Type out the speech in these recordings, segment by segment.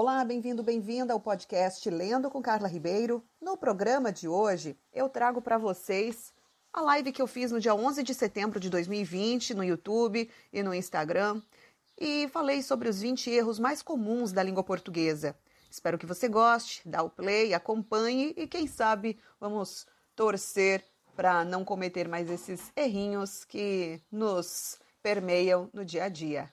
Olá, bem-vindo, bem-vinda ao podcast Lendo com Carla Ribeiro. No programa de hoje, eu trago para vocês a live que eu fiz no dia 11 de setembro de 2020 no YouTube e no Instagram e falei sobre os 20 erros mais comuns da língua portuguesa. Espero que você goste, dá o play, acompanhe e quem sabe vamos torcer para não cometer mais esses errinhos que nos permeiam no dia a dia.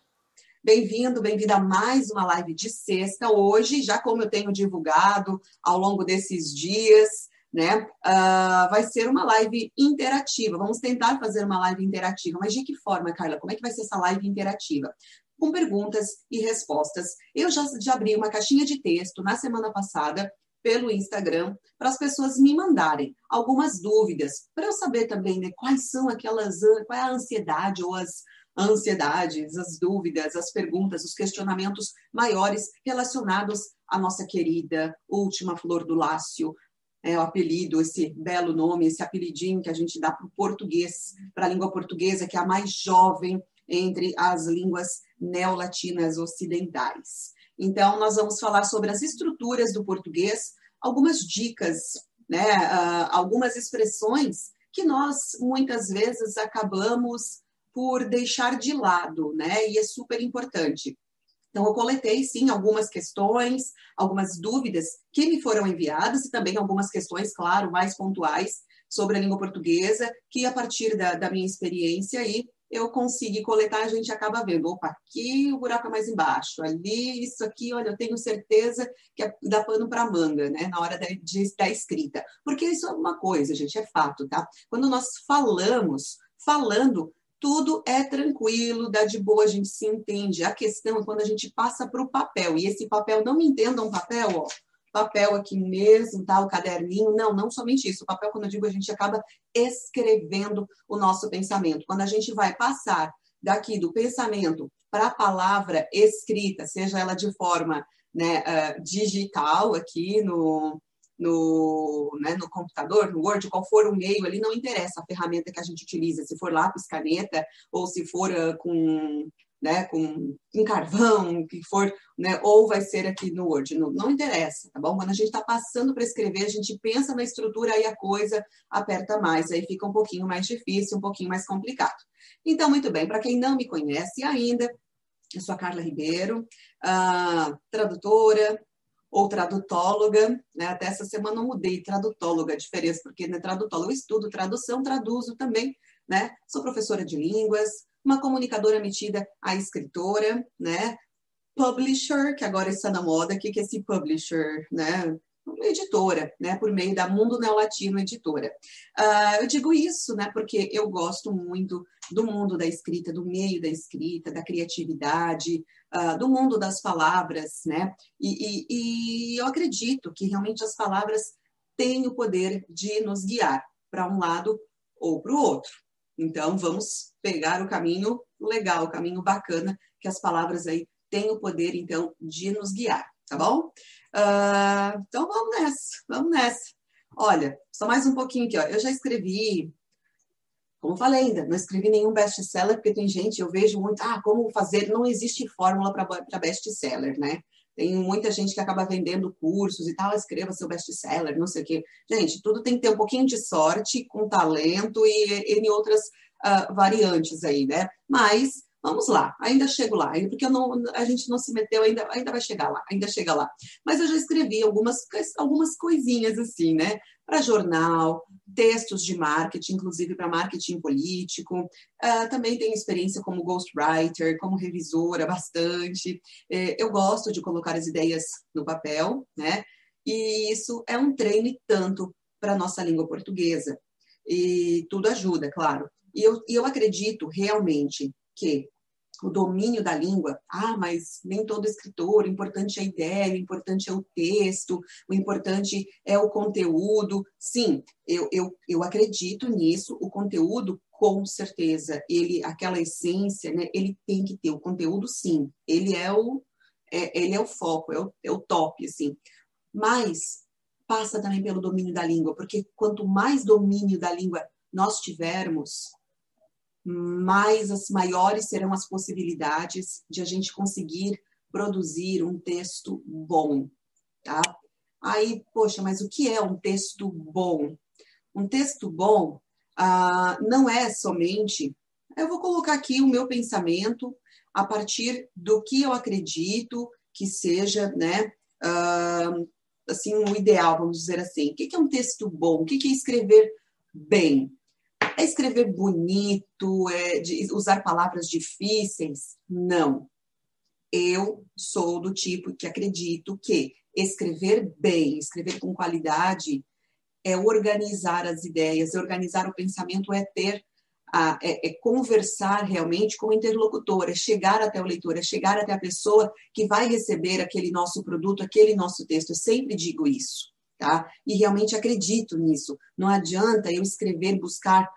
Bem-vindo, bem-vinda a mais uma live de sexta. Hoje, já como eu tenho divulgado ao longo desses dias, né, uh, vai ser uma live interativa. Vamos tentar fazer uma live interativa. Mas de que forma, Carla? Como é que vai ser essa live interativa? Com perguntas e respostas. Eu já, já abri uma caixinha de texto na semana passada pelo Instagram para as pessoas me mandarem algumas dúvidas, para eu saber também né, quais são aquelas, qual é a ansiedade ou as ansiedades, as dúvidas, as perguntas, os questionamentos maiores relacionados à nossa querida última flor do lácio, é, o apelido, esse belo nome, esse apelidinho que a gente dá para o português, para a língua portuguesa, que é a mais jovem entre as línguas neolatinas ocidentais. Então, nós vamos falar sobre as estruturas do português, algumas dicas, né, uh, algumas expressões que nós muitas vezes acabamos por deixar de lado, né? E é super importante. Então, eu coletei, sim, algumas questões, algumas dúvidas que me foram enviadas e também algumas questões, claro, mais pontuais sobre a língua portuguesa, que a partir da, da minha experiência aí, eu consegui coletar, a gente acaba vendo, opa, aqui o buraco é mais embaixo, ali, isso aqui, olha, eu tenho certeza que é, dá pano para manga, né, na hora da, de, da escrita. Porque isso é uma coisa, gente, é fato, tá? Quando nós falamos, falando, tudo é tranquilo, dá de boa, a gente se entende. A questão é quando a gente passa para o papel, e esse papel, não me entendam papel, ó, papel aqui mesmo, tá? O caderninho. Não, não somente isso. O papel, quando eu digo, a gente acaba escrevendo o nosso pensamento. Quando a gente vai passar daqui do pensamento para a palavra escrita, seja ela de forma né, uh, digital aqui no, no, né, no computador, no Word, qual for o meio ali, não interessa a ferramenta que a gente utiliza, se for lápis, caneta, ou se for uh, com, né, com, com carvão, que for, né, ou vai ser aqui no Word, não, não interessa, tá bom? Quando a gente está passando para escrever, a gente pensa na estrutura, aí a coisa aperta mais, aí fica um pouquinho mais difícil, um pouquinho mais complicado. Então, muito bem, para quem não me conhece ainda, eu sou a Carla Ribeiro, uh, tradutora, ou tradutóloga, né? Até essa semana eu mudei tradutóloga, a diferença, porque né, tradutóloga eu estudo tradução, traduzo também, né? Sou professora de línguas, uma comunicadora metida a escritora, né? Publisher, que agora está na moda, o que é esse publisher, né? Editora, né? Por meio da Mundo Neolatino Editora. Uh, eu digo isso, né? Porque eu gosto muito do mundo da escrita, do meio da escrita, da criatividade, uh, do mundo das palavras, né? E, e, e eu acredito que realmente as palavras têm o poder de nos guiar para um lado ou para o outro. Então, vamos pegar o caminho legal, o caminho bacana, que as palavras aí têm o poder, então, de nos guiar, tá bom? Uh, então, vamos nessa, vamos nessa. Olha, só mais um pouquinho aqui, ó. Eu já escrevi como falei ainda, não escrevi nenhum best-seller, porque tem gente, eu vejo muito, ah, como fazer, não existe fórmula para best-seller, né? Tem muita gente que acaba vendendo cursos e tal, escreva seu best-seller, não sei o quê. Gente, tudo tem que ter um pouquinho de sorte, com talento e em outras uh, variantes aí, né? Mas Vamos lá, ainda chego lá, porque não, a gente não se meteu, ainda, ainda vai chegar lá, ainda chega lá. Mas eu já escrevi algumas, algumas coisinhas assim, né? Para jornal, textos de marketing, inclusive para marketing político. Uh, também tenho experiência como ghostwriter, como revisora, bastante. Uh, eu gosto de colocar as ideias no papel, né? E isso é um treino tanto para a nossa língua portuguesa. E tudo ajuda, claro. E eu, e eu acredito realmente que o domínio da língua. Ah, mas nem todo escritor, o importante é a ideia, o importante é o texto, o importante é o conteúdo. Sim, eu, eu, eu acredito nisso, o conteúdo, com certeza, ele, aquela essência, né, ele tem que ter o conteúdo, sim, ele é o, é, ele é o foco, é o, é o top, assim. Mas passa também pelo domínio da língua, porque quanto mais domínio da língua nós tivermos, mais as maiores serão as possibilidades de a gente conseguir produzir um texto bom, tá? Aí, poxa, mas o que é um texto bom? Um texto bom ah, não é somente. Eu vou colocar aqui o meu pensamento a partir do que eu acredito que seja, né? Ah, assim, o ideal, vamos dizer assim. O que é um texto bom? O que é escrever bem? É escrever bonito? É usar palavras difíceis? Não. Eu sou do tipo que acredito que escrever bem, escrever com qualidade, é organizar as ideias, é organizar o pensamento, é ter, a, é, é, conversar realmente com o interlocutor, é chegar até o leitor, é chegar até a pessoa que vai receber aquele nosso produto, aquele nosso texto. Eu sempre digo isso, tá? E realmente acredito nisso. Não adianta eu escrever, buscar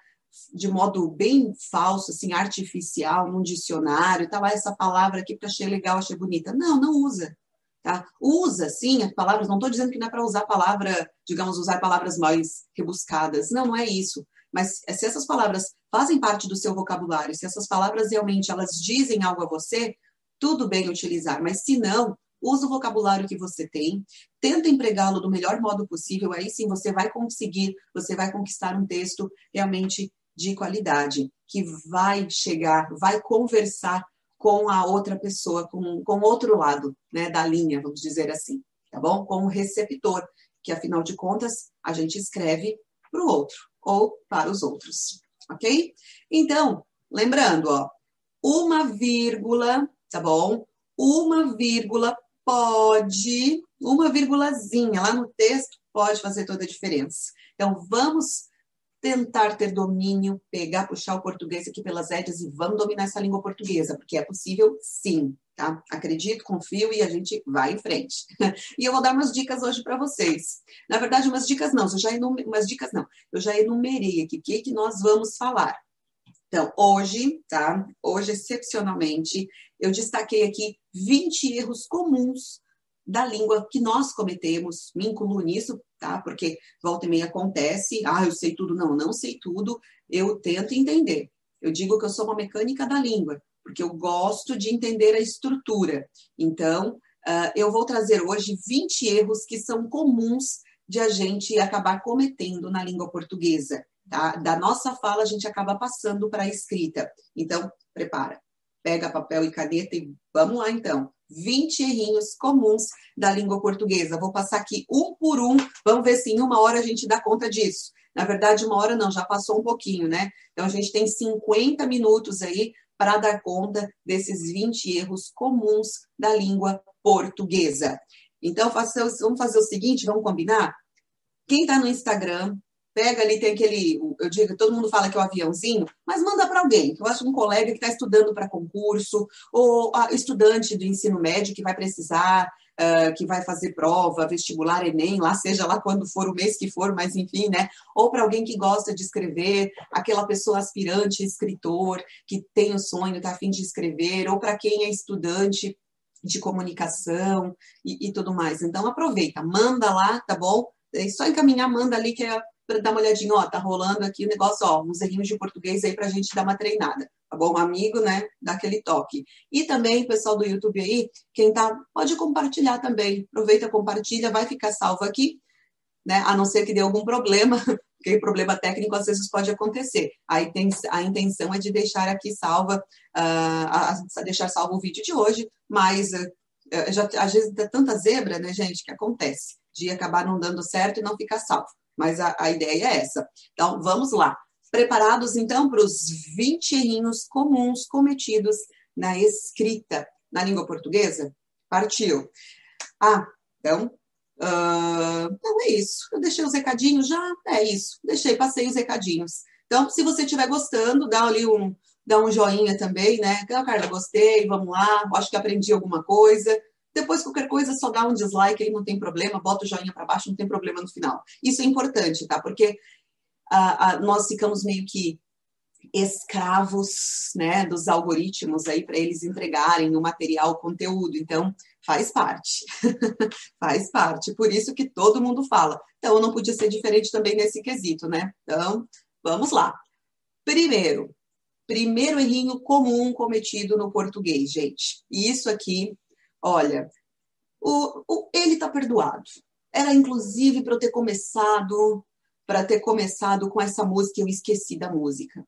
de modo bem falso, assim, artificial, num dicionário, tá lá essa palavra aqui para achei legal, achei bonita. Não, não usa. Tá? Usa, sim, as palavras, não estou dizendo que não é para usar palavra, digamos, usar palavras mais rebuscadas. Não, não é isso. Mas se essas palavras fazem parte do seu vocabulário, se essas palavras realmente elas dizem algo a você, tudo bem utilizar. Mas se não, usa o vocabulário que você tem, tenta empregá-lo do melhor modo possível, aí sim você vai conseguir, você vai conquistar um texto realmente de qualidade, que vai chegar, vai conversar com a outra pessoa, com, com outro lado né, da linha, vamos dizer assim, tá bom? Com o receptor, que afinal de contas a gente escreve para o outro ou para os outros, ok? Então, lembrando, ó, uma vírgula, tá bom? Uma vírgula pode, uma vírgulazinha lá no texto pode fazer toda a diferença. Então, vamos tentar ter domínio, pegar, puxar o português aqui pelas rédeas e vamos dominar essa língua portuguesa, porque é possível sim, tá? Acredito, confio e a gente vai em frente. e eu vou dar umas dicas hoje para vocês. Na verdade, umas dicas não, eu já enumerei, umas dicas não, eu já enumerei aqui o que, que nós vamos falar. Então, hoje, tá? Hoje, excepcionalmente, eu destaquei aqui 20 erros comuns da língua que nós cometemos, me incluo nisso, tá? Porque volta e meia acontece, ah, eu sei tudo, não, não sei tudo, eu tento entender. Eu digo que eu sou uma mecânica da língua, porque eu gosto de entender a estrutura. Então, uh, eu vou trazer hoje 20 erros que são comuns de a gente acabar cometendo na língua portuguesa. Tá? Da nossa fala, a gente acaba passando para a escrita. Então, prepara. Pega papel e caneta e vamos lá, então. 20 errinhos comuns da língua portuguesa. Vou passar aqui um por um, vamos ver se em uma hora a gente dá conta disso. Na verdade, uma hora não, já passou um pouquinho, né? Então, a gente tem 50 minutos aí para dar conta desses 20 erros comuns da língua portuguesa. Então, vamos fazer o seguinte, vamos combinar? Quem está no Instagram, pega ali, tem aquele, eu digo, todo mundo fala que é o um aviãozinho, mas manda para alguém, eu acho um colega que está estudando para concurso, ou estudante do ensino médio que vai precisar, uh, que vai fazer prova, vestibular, Enem, lá seja lá quando for o mês que for, mas enfim, né? Ou para alguém que gosta de escrever, aquela pessoa aspirante, escritor, que tem o sonho, está afim de escrever, ou para quem é estudante de comunicação e, e tudo mais. Então aproveita, manda lá, tá bom? É só encaminhar, manda ali que é para dar uma olhadinha, ó, tá rolando aqui o negócio, ó, uns errinhos de português aí para a gente dar uma treinada, tá bom? Um amigo, né, dá aquele toque. E também, pessoal do YouTube aí, quem tá, pode compartilhar também, aproveita, compartilha, vai ficar salvo aqui, né, a não ser que dê algum problema, porque problema técnico às vezes pode acontecer. Aí tem, a intenção é de deixar aqui salva, uh, a, deixar salvo o vídeo de hoje, mas uh, já, às vezes dá tanta zebra, né, gente, que acontece, de acabar não dando certo e não ficar salvo mas a, a ideia é essa. Então, vamos lá. Preparados, então, para os 20 errinhos comuns cometidos na escrita na língua portuguesa? Partiu. Ah, então, uh, então é isso. Eu deixei os recadinhos já? É isso. Deixei, passei os recadinhos. Então, se você estiver gostando, dá ali um, dá um joinha também, né? Então, Carla, gostei, vamos lá, acho que aprendi alguma coisa. Depois, qualquer coisa, só dá um dislike aí, não tem problema, bota o joinha para baixo, não tem problema no final. Isso é importante, tá? Porque ah, nós ficamos meio que escravos né, dos algoritmos aí para eles entregarem o material, o conteúdo. Então, faz parte. faz parte. Por isso que todo mundo fala. Então, não podia ser diferente também nesse quesito, né? Então, vamos lá. Primeiro, primeiro errinho comum cometido no português, gente. E isso aqui olha, o, o ele está perdoado. Era inclusive para eu ter começado, para ter começado com essa música, eu esqueci da música.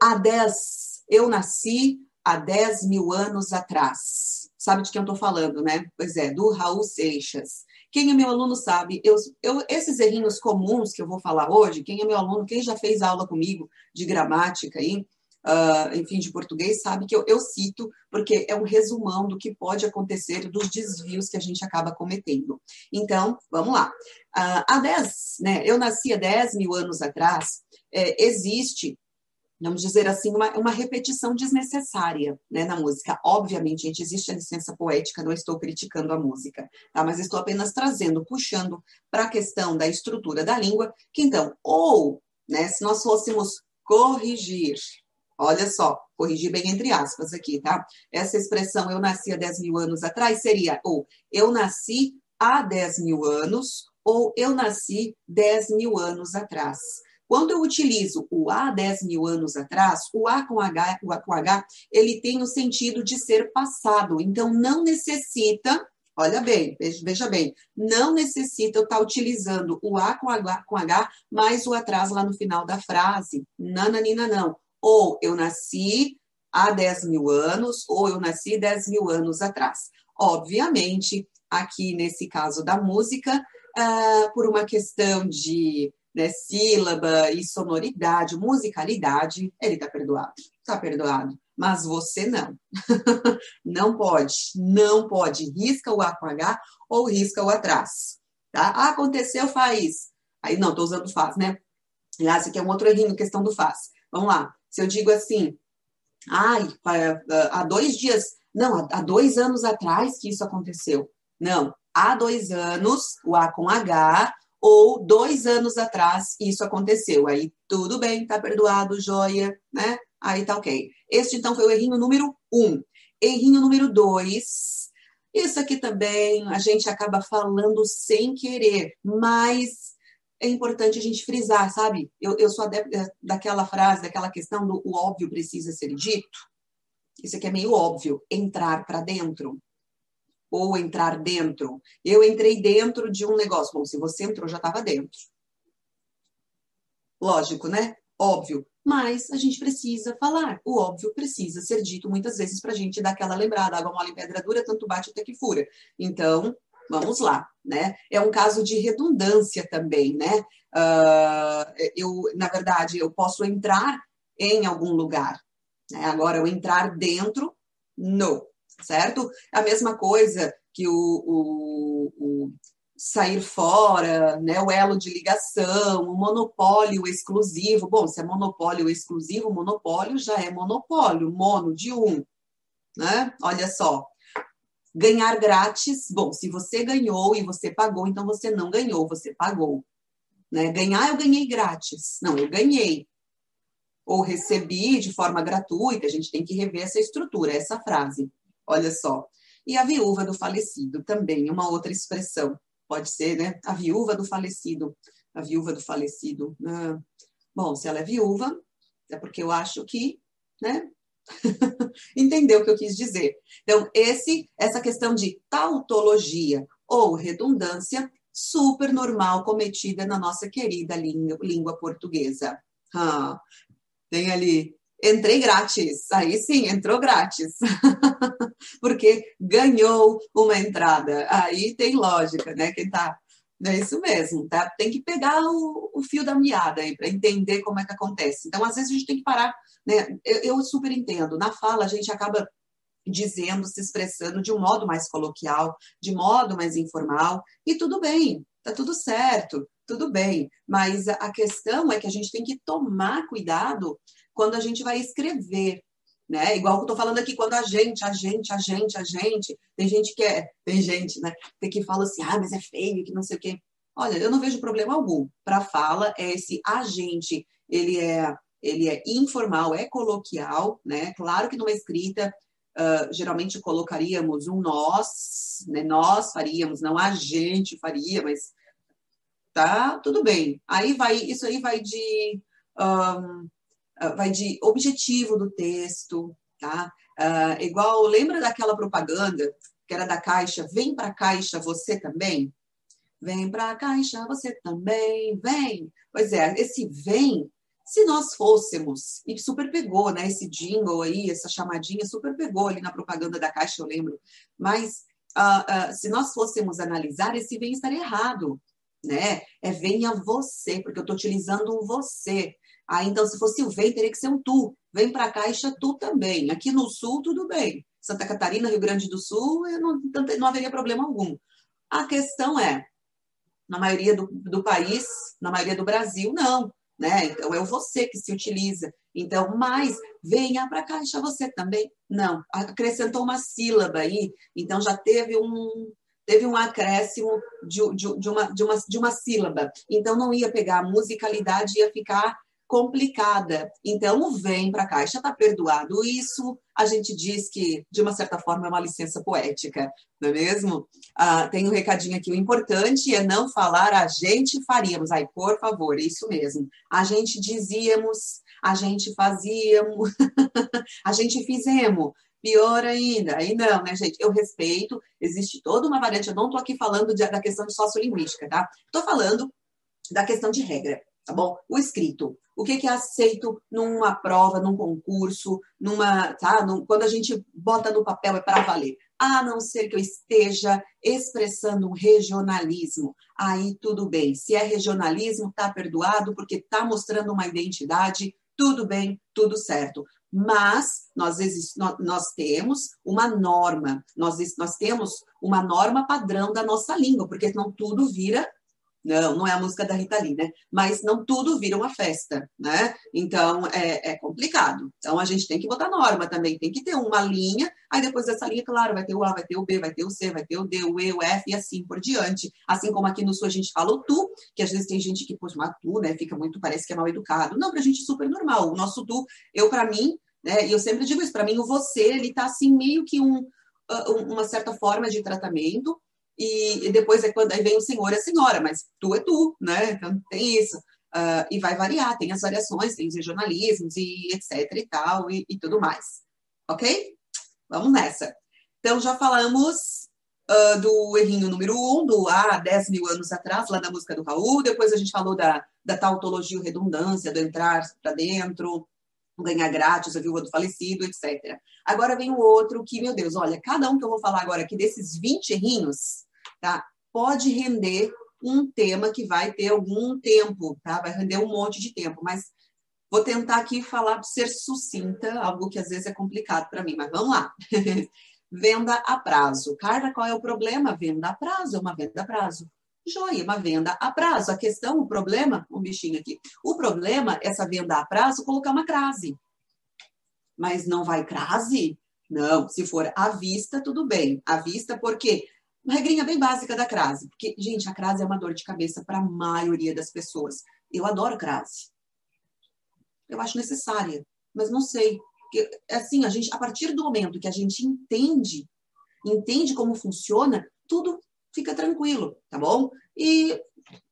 Há 10, eu nasci há 10 mil anos atrás. Sabe de quem eu estou falando, né? Pois é, do Raul Seixas. Quem é meu aluno sabe, eu, eu, esses errinhos comuns que eu vou falar hoje, quem é meu aluno, quem já fez aula comigo de gramática aí, uh, enfim, de português, sabe que eu, eu cito, porque é um resumão do que pode acontecer, dos desvios que a gente acaba cometendo. Então, vamos lá. Uh, há 10, né, eu nasci há 10 mil anos atrás, é, existe vamos dizer assim, uma, uma repetição desnecessária né, na música. Obviamente, gente, existe a licença poética, não estou criticando a música, tá? mas estou apenas trazendo, puxando para a questão da estrutura da língua, que então, ou, né, se nós fôssemos corrigir, olha só, corrigir bem entre aspas aqui, tá? Essa expressão eu nasci há 10 mil anos atrás seria ou eu nasci há 10 mil anos, ou eu nasci 10 mil anos atrás. Quando eu utilizo o há 10 mil anos atrás, o A com H, o A com H, ele tem o sentido de ser passado. Então, não necessita, olha bem, veja bem, não necessita eu estar utilizando o A com H, com H mais o atrás lá no final da frase. Nananina, não. Ou eu nasci há 10 mil anos, ou eu nasci 10 mil anos atrás. Obviamente, aqui nesse caso da música, uh, por uma questão de né, sílaba e sonoridade, musicalidade, ele está perdoado. Está perdoado. Mas você não. não pode, não pode. Risca o A com H ou risca o atrás. Tá? Ah, aconteceu, faz. Aí, não, estou usando faz, né? Aliás, aqui é um outro errinho, questão do faz. Vamos lá. Se eu digo assim, ai, há dois dias, não, há dois anos atrás que isso aconteceu. Não, há dois anos, o A com H, ou dois anos atrás isso aconteceu. Aí tudo bem, tá perdoado, joia, né? Aí tá ok. Este então foi o errinho número um. Errinho número dois. Isso aqui também a gente acaba falando sem querer, mas é importante a gente frisar, sabe? Eu, eu sou adepta daquela frase, daquela questão do o óbvio precisa ser dito. Isso aqui é meio óbvio, entrar para dentro ou entrar dentro. Eu entrei dentro de um negócio. Bom, se você entrou, já estava dentro. Lógico, né? Óbvio. Mas a gente precisa falar. O óbvio precisa ser dito muitas vezes para a gente dar aquela lembrada. Água mole em pedra dura, tanto bate até que fura. Então, vamos lá, né? É um caso de redundância também, né? Uh, eu, na verdade, eu posso entrar em algum lugar. Né? Agora, eu entrar dentro, não certo? A mesma coisa que o, o, o sair fora, né, o elo de ligação, o monopólio exclusivo. Bom, se é monopólio exclusivo, monopólio já é monopólio, mono de um, né? Olha só. Ganhar grátis, bom, se você ganhou e você pagou, então você não ganhou, você pagou. Né? Ganhar, eu ganhei grátis. Não, eu ganhei. Ou recebi de forma gratuita, a gente tem que rever essa estrutura, essa frase. Olha só. E a viúva do falecido também, uma outra expressão. Pode ser, né? A viúva do falecido. A viúva do falecido. Ah, bom, se ela é viúva, é porque eu acho que, né? Entendeu o que eu quis dizer. Então, esse, essa questão de tautologia ou redundância super normal cometida na nossa querida língua, língua portuguesa. Ah, tem ali entrei grátis. Aí sim, entrou grátis. Porque ganhou uma entrada. Aí tem lógica, né? Quem tá. É isso mesmo, tá? Tem que pegar o, o fio da meada aí para entender como é que acontece. Então, às vezes, a gente tem que parar, né? Eu, eu super entendo. Na fala, a gente acaba dizendo, se expressando de um modo mais coloquial, de modo mais informal, e tudo bem, tá tudo certo, tudo bem. Mas a questão é que a gente tem que tomar cuidado quando a gente vai escrever, né? Igual que eu tô falando aqui, quando a gente, a gente, a gente, a gente, tem gente que é, tem gente, né? Tem que fala assim, ah, mas é feio, que não sei o quê. Olha, eu não vejo problema algum. Para fala, é esse agente, ele é, ele é informal, é coloquial, né? Claro que numa escrita, uh, geralmente colocaríamos um nós, né? Nós faríamos, não a gente faria, mas tá, tudo bem. Aí vai, isso aí vai de um, vai de objetivo do texto, tá? Uh, igual, lembra daquela propaganda que era da Caixa, vem para a Caixa você também? Vem para a Caixa você também, vem. Pois é, esse vem, se nós fôssemos, e super pegou, né? Esse jingle aí, essa chamadinha super pegou ali na propaganda da Caixa, eu lembro. Mas uh, uh, se nós fôssemos analisar, esse vem estaria errado, né? É venha você, porque eu estou utilizando um você. Ah, então, se fosse o vem, teria que ser um tu. Vem para a Caixa tu também. Aqui no Sul, tudo bem. Santa Catarina, Rio Grande do Sul, não, não haveria problema algum. A questão é, na maioria do, do país, na maioria do Brasil, não. Né? Então é você que se utiliza. Então, mas venha para a caixa você também. Não, acrescentou uma sílaba aí, então já teve um teve um acréscimo de, de, de, uma, de, uma, de uma sílaba. Então não ia pegar a musicalidade, ia ficar complicada. Então, vem para a caixa, está perdoado isso. A gente diz que, de uma certa forma, é uma licença poética, não é mesmo? Ah, tem um recadinho aqui. O importante é não falar a gente faríamos. Ai, por favor, isso mesmo. A gente dizíamos, a gente fazíamos, a gente fizemos. Pior ainda, aí não, né, gente? Eu respeito, existe toda uma variante. Eu não estou aqui falando de, da questão de sociolinguística, tá? Estou falando da questão de regra tá bom? O escrito. O que, que é aceito numa prova, num concurso, numa, tá? Num, quando a gente bota no papel é para valer. A não ser que eu esteja expressando um regionalismo, aí tudo bem. Se é regionalismo, tá perdoado porque tá mostrando uma identidade, tudo bem, tudo certo. Mas nós, nós, temos uma norma, nós, nós temos uma norma padrão da nossa língua, porque senão tudo vira não, não é a música da Rita Lee, né? Mas não tudo vira uma festa, né? Então é, é, complicado. Então a gente tem que botar norma também, tem que ter uma linha, aí depois dessa linha, claro, vai ter o A, vai ter o B, vai ter o C, vai ter o D, o E, o F e assim por diante. Assim como aqui no Sul a gente fala o tu, que às vezes tem gente que, poxa, mas tu, né? Fica muito, parece que é mal educado. Não, pra gente é super normal. O nosso tu, eu, para mim, né? E eu sempre digo isso, para mim, o você, ele tá assim, meio que um, uma certa forma de tratamento e, e, depois é quando aí vem o senhor e a senhora, mas tu é tu, né? Então tem isso. Uh, e vai variar, tem as variações, tem os regionalismos e etc e tal, e, e tudo mais. Ok? Vamos nessa. Então, já falamos uh, do errinho número um, do há ah, 10 mil anos atrás, lá da música do Raul. Depois a gente falou da, da tautologia redundância, do entrar para dentro, ganhar grátis, a viúva do falecido, etc. Agora vem o outro que, meu Deus, olha, cada um que eu vou falar agora aqui desses 20 errinhos, tá? Pode render um tema que vai ter algum tempo, tá? Vai render um monte de tempo, mas vou tentar aqui falar ser sucinta, algo que às vezes é complicado para mim, mas vamos lá. venda a prazo. Carla, qual é o problema? Venda a prazo, é uma venda a prazo. Joia, uma venda a prazo. A questão, o problema, um bichinho aqui. O problema, essa venda a prazo, colocar uma crase. Mas não vai crase? Não, se for à vista, tudo bem. À vista, porque uma regrinha bem básica da crase, porque, gente, a crase é uma dor de cabeça para a maioria das pessoas. Eu adoro crase. Eu acho necessária, mas não sei. Porque, assim, a gente, a partir do momento que a gente entende, entende como funciona, tudo fica tranquilo, tá bom? E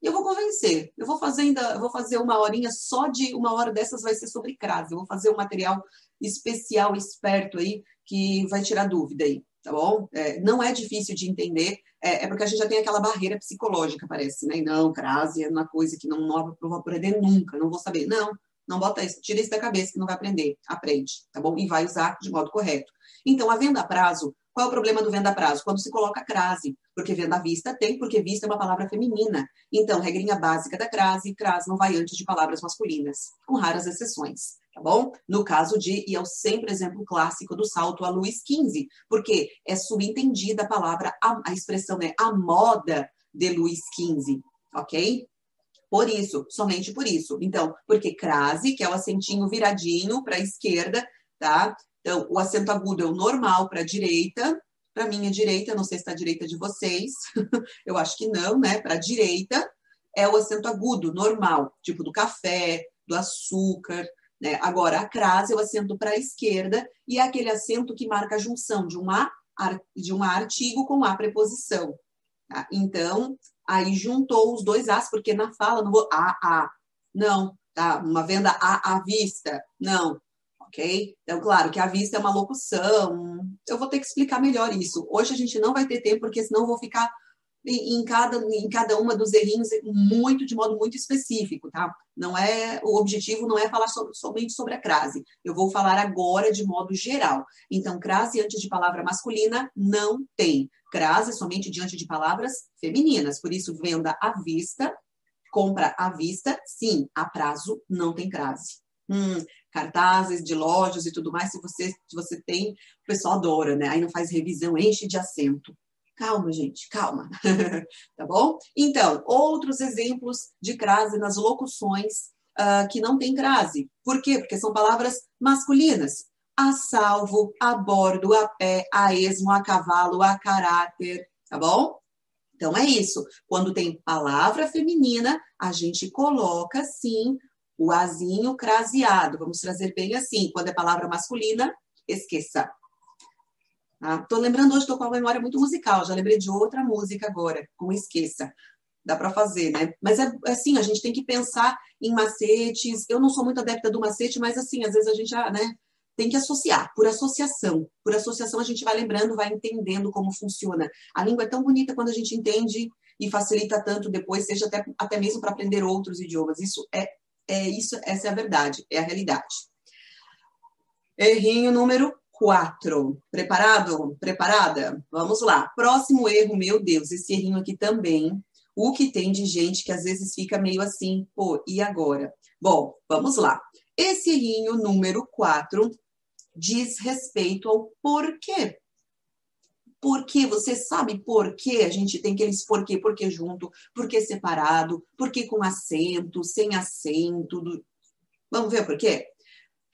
eu vou convencer. Eu vou fazer ainda, eu vou fazer uma horinha só de uma hora dessas vai ser sobre crase. Eu vou fazer um material especial, esperto aí, que vai tirar dúvida aí tá bom? É, não é difícil de entender, é, é, porque a gente já tem aquela barreira psicológica, parece, né? Não, crase é uma coisa que não, não vou aprender nunca, não vou saber. Não, não bota isso, tira isso da cabeça que não vai aprender, aprende, tá bom? E vai usar de modo correto. Então, a venda a prazo, qual é o problema do venda a prazo? Quando se coloca crase, porque venda à vista tem, porque vista é uma palavra feminina. Então, regrinha básica da crase, crase não vai antes de palavras masculinas, com raras exceções tá bom? No caso de, e é o sempre exemplo clássico do salto a Luiz XV, porque é subentendida a palavra, a, a expressão é a moda de Luiz XV, ok? Por isso, somente por isso. Então, porque crase, que é o acentinho viradinho para a esquerda, tá? Então, o acento agudo é o normal para a direita, para minha direita, não sei se está à direita de vocês, eu acho que não, né? Para a direita é o acento agudo, normal, tipo do café, do açúcar, né? Agora, a crase é o acento para a esquerda e é aquele acento que marca a junção de um, a, de um artigo com a preposição. Tá? Então, aí juntou os dois As, porque na fala não vou A, A. Não, tá? Uma venda A à vista. Não. Ok? Então, claro que a vista é uma locução, eu vou ter que explicar melhor isso. Hoje a gente não vai ter tempo, porque senão eu vou ficar em cada, em cada uma dos errinhos muito de modo muito específico, tá? Não é o objetivo não é falar so, somente sobre a crase. Eu vou falar agora de modo geral. Então, crase antes de palavra masculina não tem. Crase somente diante de palavras femininas. Por isso, venda à vista, compra à vista, sim, a prazo não tem crase. Hum, cartazes de lojas e tudo mais, se você, se você tem, o pessoal adora, né? Aí não faz revisão, enche de acento. Calma, gente, calma. tá bom? Então, outros exemplos de crase nas locuções uh, que não tem crase. Por quê? Porque são palavras masculinas. A salvo, a bordo, a pé, a esmo, a cavalo, a caráter. Tá bom? Então é isso. Quando tem palavra feminina, a gente coloca sim o azinho craseado. Vamos trazer bem assim. Quando é palavra masculina, esqueça. Estou tá? lembrando hoje, estou com a memória muito musical, já lembrei de outra música agora, com Esqueça. Dá para fazer, né? Mas é assim, a gente tem que pensar em macetes. Eu não sou muito adepta do macete, mas assim, às vezes a gente já, né, tem que associar, por associação. Por associação a gente vai lembrando, vai entendendo como funciona. A língua é tão bonita quando a gente entende e facilita tanto depois, seja até, até mesmo para aprender outros idiomas. Isso é, é isso, essa é a verdade, é a realidade. Errinho número quatro. Preparado? Preparada? Vamos lá. Próximo erro, meu Deus, esse errinho aqui também. O que tem de gente que às vezes fica meio assim, pô, e agora? Bom, vamos lá. Esse errinho número quatro diz respeito ao porquê. Porque você sabe por que a gente tem aqueles porquê, porquê junto, porquê separado, porquê com acento, sem acento. Vamos ver por quê?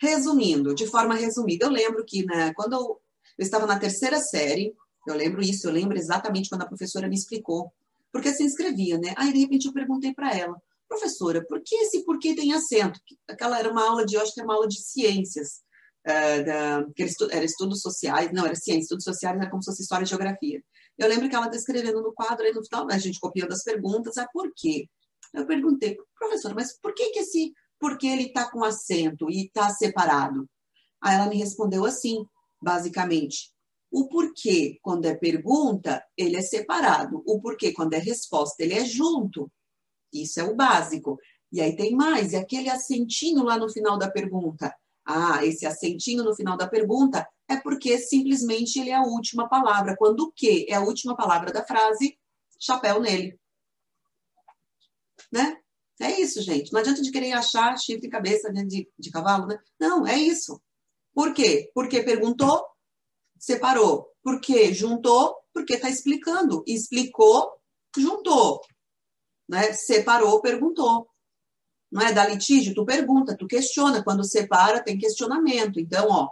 Resumindo, de forma resumida, eu lembro que né, quando eu, estava na terceira série, eu lembro isso, eu lembro exatamente quando a professora me explicou, porque se inscrevia, né? Aí, de repente, eu perguntei para ela, professora, por que esse porquê tem acento? Aquela era uma aula de, eu acho que era uma aula de ciências, uh, da, que era, estu, era estudos sociais, não, era ciência, estudos sociais era como se fosse história e geografia. Eu lembro que ela está escrevendo no quadro, aí no final, a gente copiando as perguntas, ah, por quê? Eu perguntei, professora, mas por que, que esse porque ele está com acento e está separado? Aí ela me respondeu assim, basicamente. O porquê, quando é pergunta, ele é separado. O porquê, quando é resposta, ele é junto. Isso é o básico. E aí tem mais, e aquele acentinho lá no final da pergunta. Ah, esse acentinho no final da pergunta é porque simplesmente ele é a última palavra. Quando o que é a última palavra da frase, chapéu nele. Né? É isso, gente. Não adianta de querer achar chifre e cabeça de, de cavalo, né? Não, é isso. Por quê? Porque perguntou, separou. Por quê? Juntou, porque está explicando. Explicou, juntou. Né? Separou, perguntou. Não é da litígio? Tu pergunta, tu questiona. Quando separa, tem questionamento. Então, ó,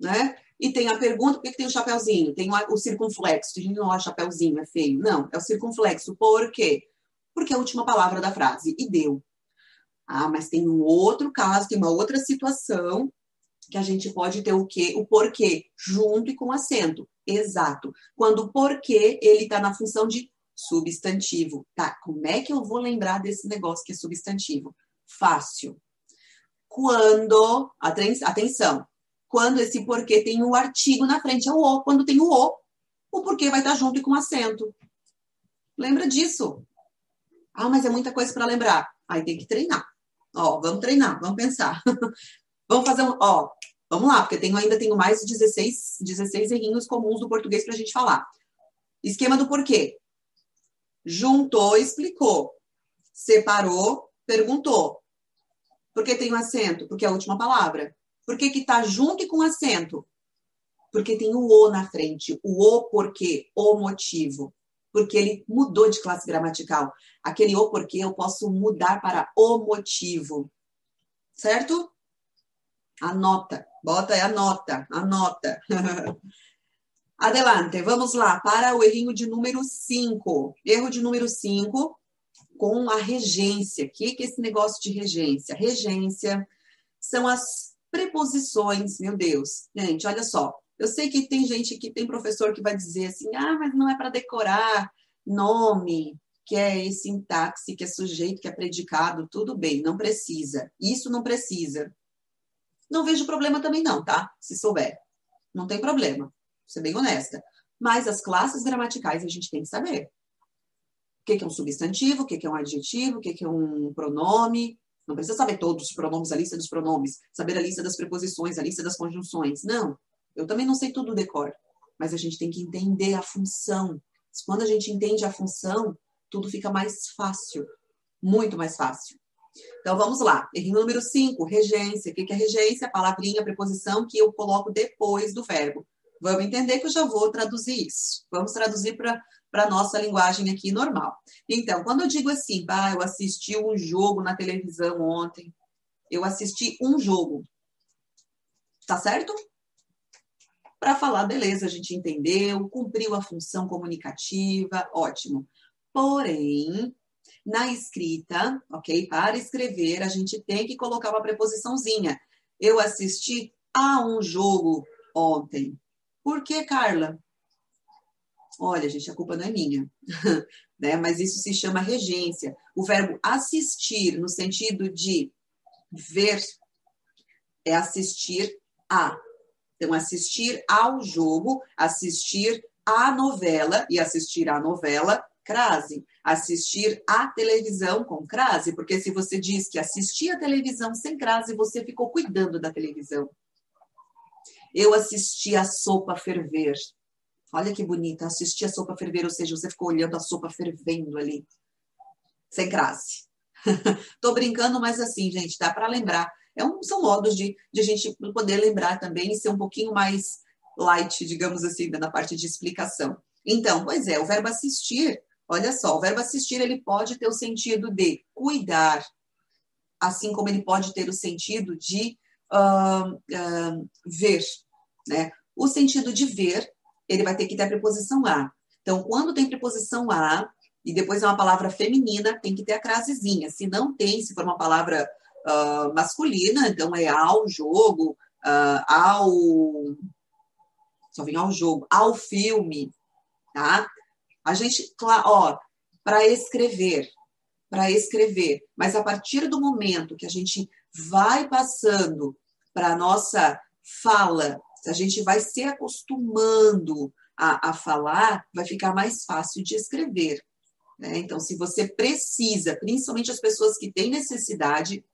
né? E tem a pergunta, por que, que tem o chapéuzinho? Tem o, o circunflexo. A gente não acha chapéuzinho, é feio. Não, é o circunflexo. Por quê? porque é a última palavra da frase, e deu. Ah, mas tem um outro caso, tem uma outra situação que a gente pode ter o quê? O porquê, junto e com acento. Exato. Quando o porquê, ele está na função de substantivo. Tá, como é que eu vou lembrar desse negócio que é substantivo? Fácil. Quando, atenção, quando esse porquê tem o artigo na frente, é o o. Quando tem o o, o porquê vai estar tá junto e com acento. Lembra disso? Ah, mas é muita coisa para lembrar. Aí tem que treinar. Ó, vamos treinar, vamos pensar. vamos fazer um, ó, vamos lá, porque tenho, ainda tenho mais de 16, 16 errinhos comuns do português para a gente falar. Esquema do porquê. Juntou, explicou. Separou, perguntou. Por que tem um acento? Porque é a última palavra. Por que que tá junto e com acento? Porque tem o o na frente. O o porquê, o motivo porque ele mudou de classe gramatical. Aquele o porquê eu posso mudar para o motivo. Certo? Anota. Bota aí, anota. Anota. Adelante, vamos lá para o errinho de número 5. Erro de número 5 com a regência. O que é esse negócio de regência? Regência são as preposições, meu Deus. Gente, olha só. Eu sei que tem gente que tem professor que vai dizer assim: ah, mas não é para decorar nome, que é sintaxe, que é sujeito, que é predicado, tudo bem, não precisa. Isso não precisa. Não vejo problema também não, tá? Se souber. Não tem problema. Ser bem honesta. Mas as classes gramaticais a gente tem que saber. O que é um substantivo, o que é um adjetivo, o que é um pronome. Não precisa saber todos os pronomes, a lista dos pronomes, saber a lista das preposições, a lista das conjunções. Não. Eu também não sei tudo decor. Mas a gente tem que entender a função. Quando a gente entende a função, tudo fica mais fácil. Muito mais fácil. Então vamos lá. Erro número 5, regência. O que é regência? A palavrinha, a preposição que eu coloco depois do verbo. Vamos entender que eu já vou traduzir isso. Vamos traduzir para a nossa linguagem aqui normal. Então, quando eu digo assim, eu assisti um jogo na televisão ontem, eu assisti um jogo. Tá certo? Para falar, beleza, a gente entendeu, cumpriu a função comunicativa, ótimo. Porém, na escrita, ok? Para escrever, a gente tem que colocar uma preposiçãozinha. Eu assisti a um jogo ontem. Por que, Carla? Olha, gente, a culpa não é minha, né? Mas isso se chama regência. O verbo assistir, no sentido de ver, é assistir a. Então, assistir ao jogo, assistir à novela, e assistir à novela crase, assistir à televisão com crase, porque se você diz que assistir a televisão sem crase, você ficou cuidando da televisão. Eu assisti a sopa ferver. Olha que bonita, assisti a sopa ferver, ou seja, você ficou olhando a sopa fervendo ali, sem crase. Tô brincando, mas assim, gente, dá para lembrar. É um, são modos de, de a gente poder lembrar também e ser um pouquinho mais light, digamos assim, na parte de explicação. Então, pois é, o verbo assistir Olha só, o verbo assistir ele pode ter o sentido de cuidar, assim como ele pode ter o sentido de uh, uh, ver, né? O sentido de ver, ele vai ter que ter a preposição a. Então, quando tem preposição a e depois é uma palavra feminina, tem que ter a crasezinha. Se não tem, se for uma palavra uh, masculina, então é ao jogo, ao só vem ao jogo, ao filme, tá? A gente, ó, para escrever, para escrever, mas a partir do momento que a gente vai passando para a nossa fala, se a gente vai se acostumando a, a falar, vai ficar mais fácil de escrever. Né? Então, se você precisa, principalmente as pessoas que têm necessidade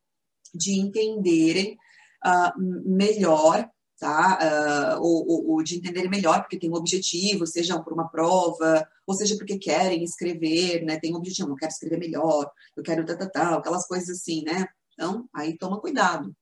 de entenderem uh, melhor tá? Uh, ou, ou, de entender melhor porque tem um objetivo, seja por uma prova, ou seja porque querem escrever, né? Tem um objetivo, eu quero escrever melhor, eu quero tal, tal, tal, aquelas coisas assim, né? Então, aí toma cuidado.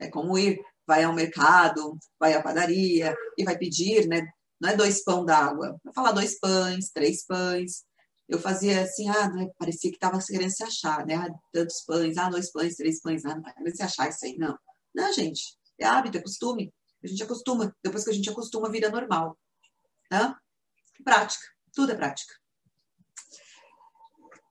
É como ir, vai ao mercado, vai à padaria e vai pedir, né? Não é dois pão d'água, vai falar dois pães, três pães. Eu fazia assim, ah, né? parecia que estava querendo se achar, né? Ah, tantos pães, ah, dois pães, três pães, ah, não está querendo se achar isso aí, não. Não, gente, é hábito, é costume. A gente acostuma. Depois que a gente acostuma, vira normal. Tá? Prática. Tudo é prática.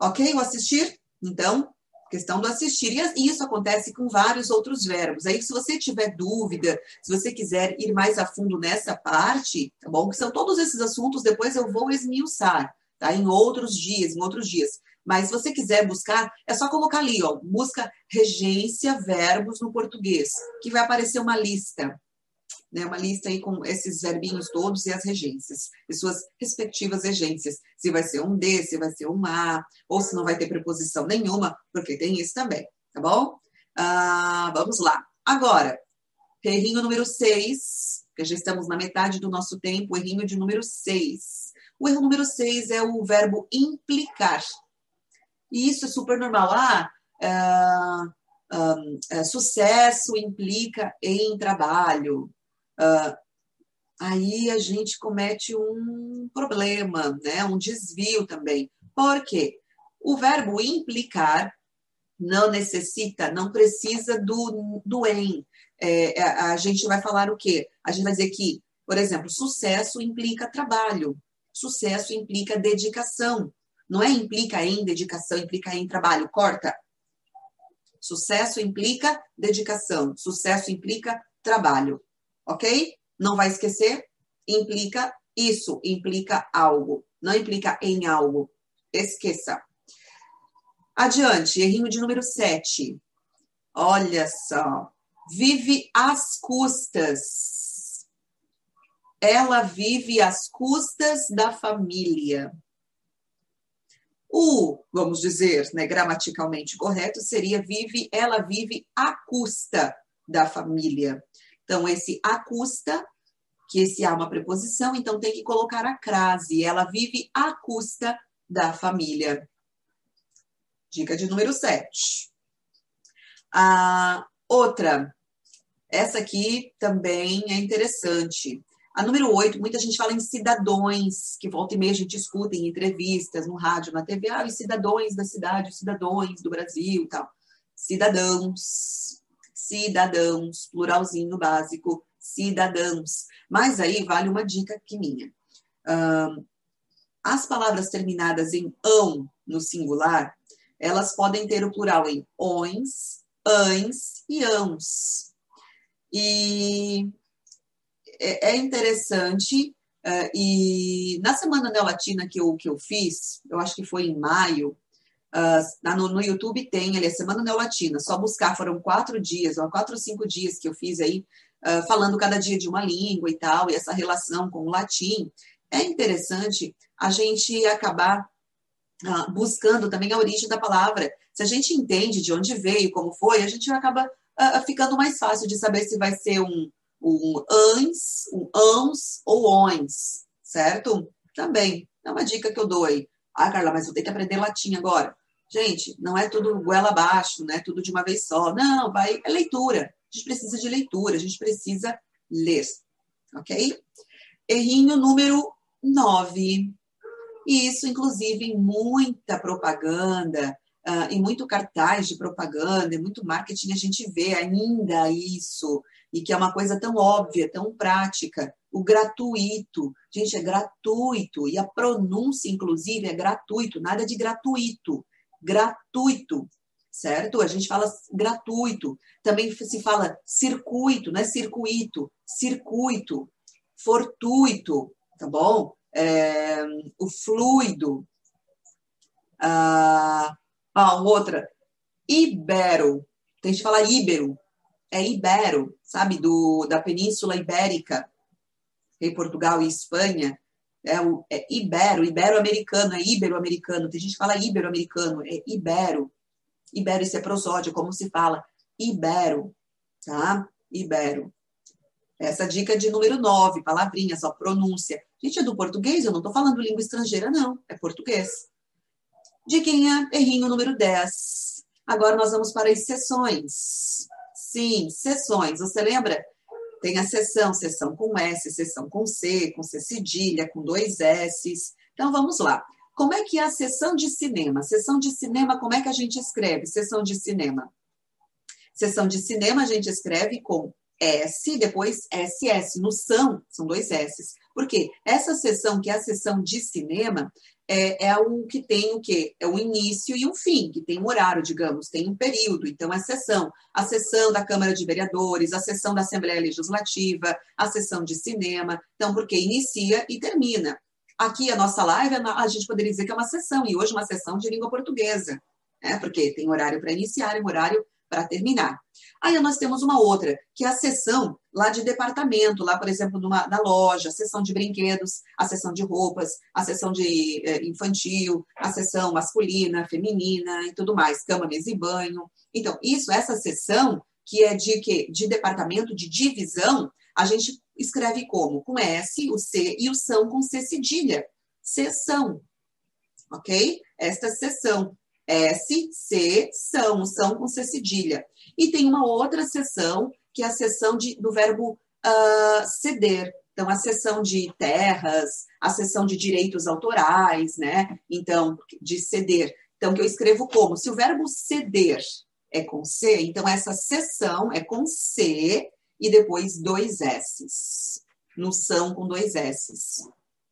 Ok? O assistir? Então, questão do assistir. E isso acontece com vários outros verbos. Aí, se você tiver dúvida, se você quiser ir mais a fundo nessa parte, tá bom? Que são todos esses assuntos, depois eu vou esmiuçar, tá? Em outros dias, em outros dias. Mas se você quiser buscar, é só colocar ali, ó, busca regência verbos no português, que vai aparecer uma lista né, uma lista aí com esses verbinhos todos e as regências, e suas respectivas regências. Se vai ser um D, se vai ser um A, ou se não vai ter preposição nenhuma, porque tem isso também, tá bom? Ah, vamos lá. Agora, errinho número 6, que já estamos na metade do nosso tempo, errinho de número 6. O erro número 6 é o verbo implicar. E isso é super normal. Ah, ah, ah, ah sucesso implica em trabalho uh, aí a gente comete um problema, né? um desvio também. Por quê? O verbo implicar não necessita, não precisa do, do em. É, a gente vai falar o quê? A gente vai dizer que, por exemplo, sucesso implica trabalho, sucesso implica dedicação. Não é implica em dedicação, implica em trabalho. Corta. Sucesso implica dedicação, sucesso implica trabalho ok? Não vai esquecer, implica isso, implica algo, não implica em algo. Esqueça. Adiante, errinho de número 7. Olha só, vive às custas. Ela vive às custas da família. O, vamos dizer, né, gramaticalmente correto, seria vive, ela vive à custa da família. Então, esse à custa, que esse há uma preposição, então tem que colocar a crase. Ela vive à custa da família. Dica de número 7. A outra, essa aqui também é interessante. A número 8, muita gente fala em cidadãos, que volta e meia a gente escuta em entrevistas, no rádio, na TV, ah, os cidadãos da cidade, os cidadãos do Brasil tal. Cidadãos, cidadãos, pluralzinho básico, cidadãos. Mas aí vale uma dica aqui minha. As palavras terminadas em ão no singular, elas podem ter o plural em ons, ães e ãos. E é, é interessante. Uh, e na Semana Neolatina que eu, que eu fiz, eu acho que foi em maio, uh, no, no YouTube tem ali a Semana Neolatina, só buscar, foram quatro dias, ou quatro ou cinco dias que eu fiz aí, uh, falando cada dia de uma língua e tal, e essa relação com o latim. É interessante a gente acabar buscando também a origem da palavra. Se a gente entende de onde veio, como foi, a gente acaba ficando mais fácil de saber se vai ser um, um ans, um ans ou ons, certo? Também. É uma dica que eu dou aí. Ah, Carla, mas eu tenho que aprender latim agora. Gente, não é tudo goela abaixo, não é tudo de uma vez só. Não, vai, é leitura. A gente precisa de leitura, a gente precisa ler. Ok? Errinho número 9. Isso, inclusive, em muita propaganda, uh, em muito cartaz de propaganda, em muito marketing, a gente vê ainda isso e que é uma coisa tão óbvia, tão prática, o gratuito. Gente, é gratuito, e a pronúncia, inclusive, é gratuito, nada de gratuito, gratuito, certo? A gente fala gratuito, também se fala circuito, não é circuito, circuito, fortuito, tá bom? É, o fluido. Ah, ah, outra, ibero, tem que falar íbero, é ibero, sabe, do, da Península Ibérica, em Portugal e Espanha, é, o, é ibero, ibero-americano, é ibero-americano, tem gente que fala ibero-americano, é ibero, ibero, isso é prosódio, como se fala, ibero, tá? Ibero. Essa dica de número 9, palavrinhas, ó, pronúncia. Gente, é do português, eu não estou falando língua estrangeira, não, é português. Diquinha, errinho número 10. Agora nós vamos para as sessões. Sim, sessões. Você lembra? Tem a sessão, sessão com S, sessão com C, com C cedilha, com dois S. Então vamos lá. Como é que é a sessão de cinema? Sessão de cinema, como é que a gente escreve? Sessão de cinema. Sessão de cinema a gente escreve com S, depois SS. No são, são dois S. Por quê? Essa sessão, que é a sessão de cinema, é, é o que tem o quê? É o início e o fim, que tem um horário, digamos, tem um período. Então, a sessão, a sessão da Câmara de Vereadores, a sessão da Assembleia Legislativa, a sessão de cinema. Então, porque inicia e termina. Aqui, a nossa live, a gente poderia dizer que é uma sessão, e hoje uma sessão de língua portuguesa, né? porque tem horário para iniciar e um horário para terminar. Aí nós temos uma outra, que é a sessão lá de departamento, lá, por exemplo, numa, na loja, a sessão de brinquedos, a sessão de roupas, a sessão de eh, infantil, a sessão masculina, feminina e tudo mais, cama, mesa e banho. Então, isso, essa sessão, que é de, que, de departamento, de divisão, a gente escreve como? Com S, o C e o são com C cedilha. Sessão. Ok? Esta sessão. S, C, são, são com C cedilha. E tem uma outra seção, que é a seção de, do verbo uh, ceder. Então, a seção de terras, a seção de direitos autorais, né? Então, de ceder. Então, que eu escrevo como? Se o verbo ceder é com C, então essa seção é com C e depois dois S's. No são com dois S's.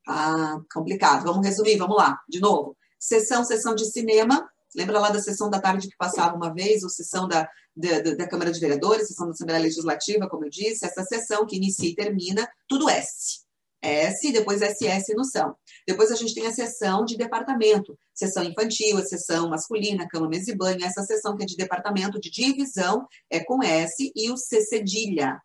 Ah, complicado. Vamos resumir, vamos lá. De novo. Sessão, sessão de cinema, Lembra lá da sessão da tarde que passava uma vez, ou sessão da, da, da, Câmara de Vereadores, sessão da Assembleia Legislativa, como eu disse, essa sessão que inicia e termina, tudo S. S, depois SS no são. Depois a gente tem a seção de departamento, seção infantil, a seção masculina, cama, mesa e banho. Essa seção que é de departamento, de divisão, é com S e o C cedilha,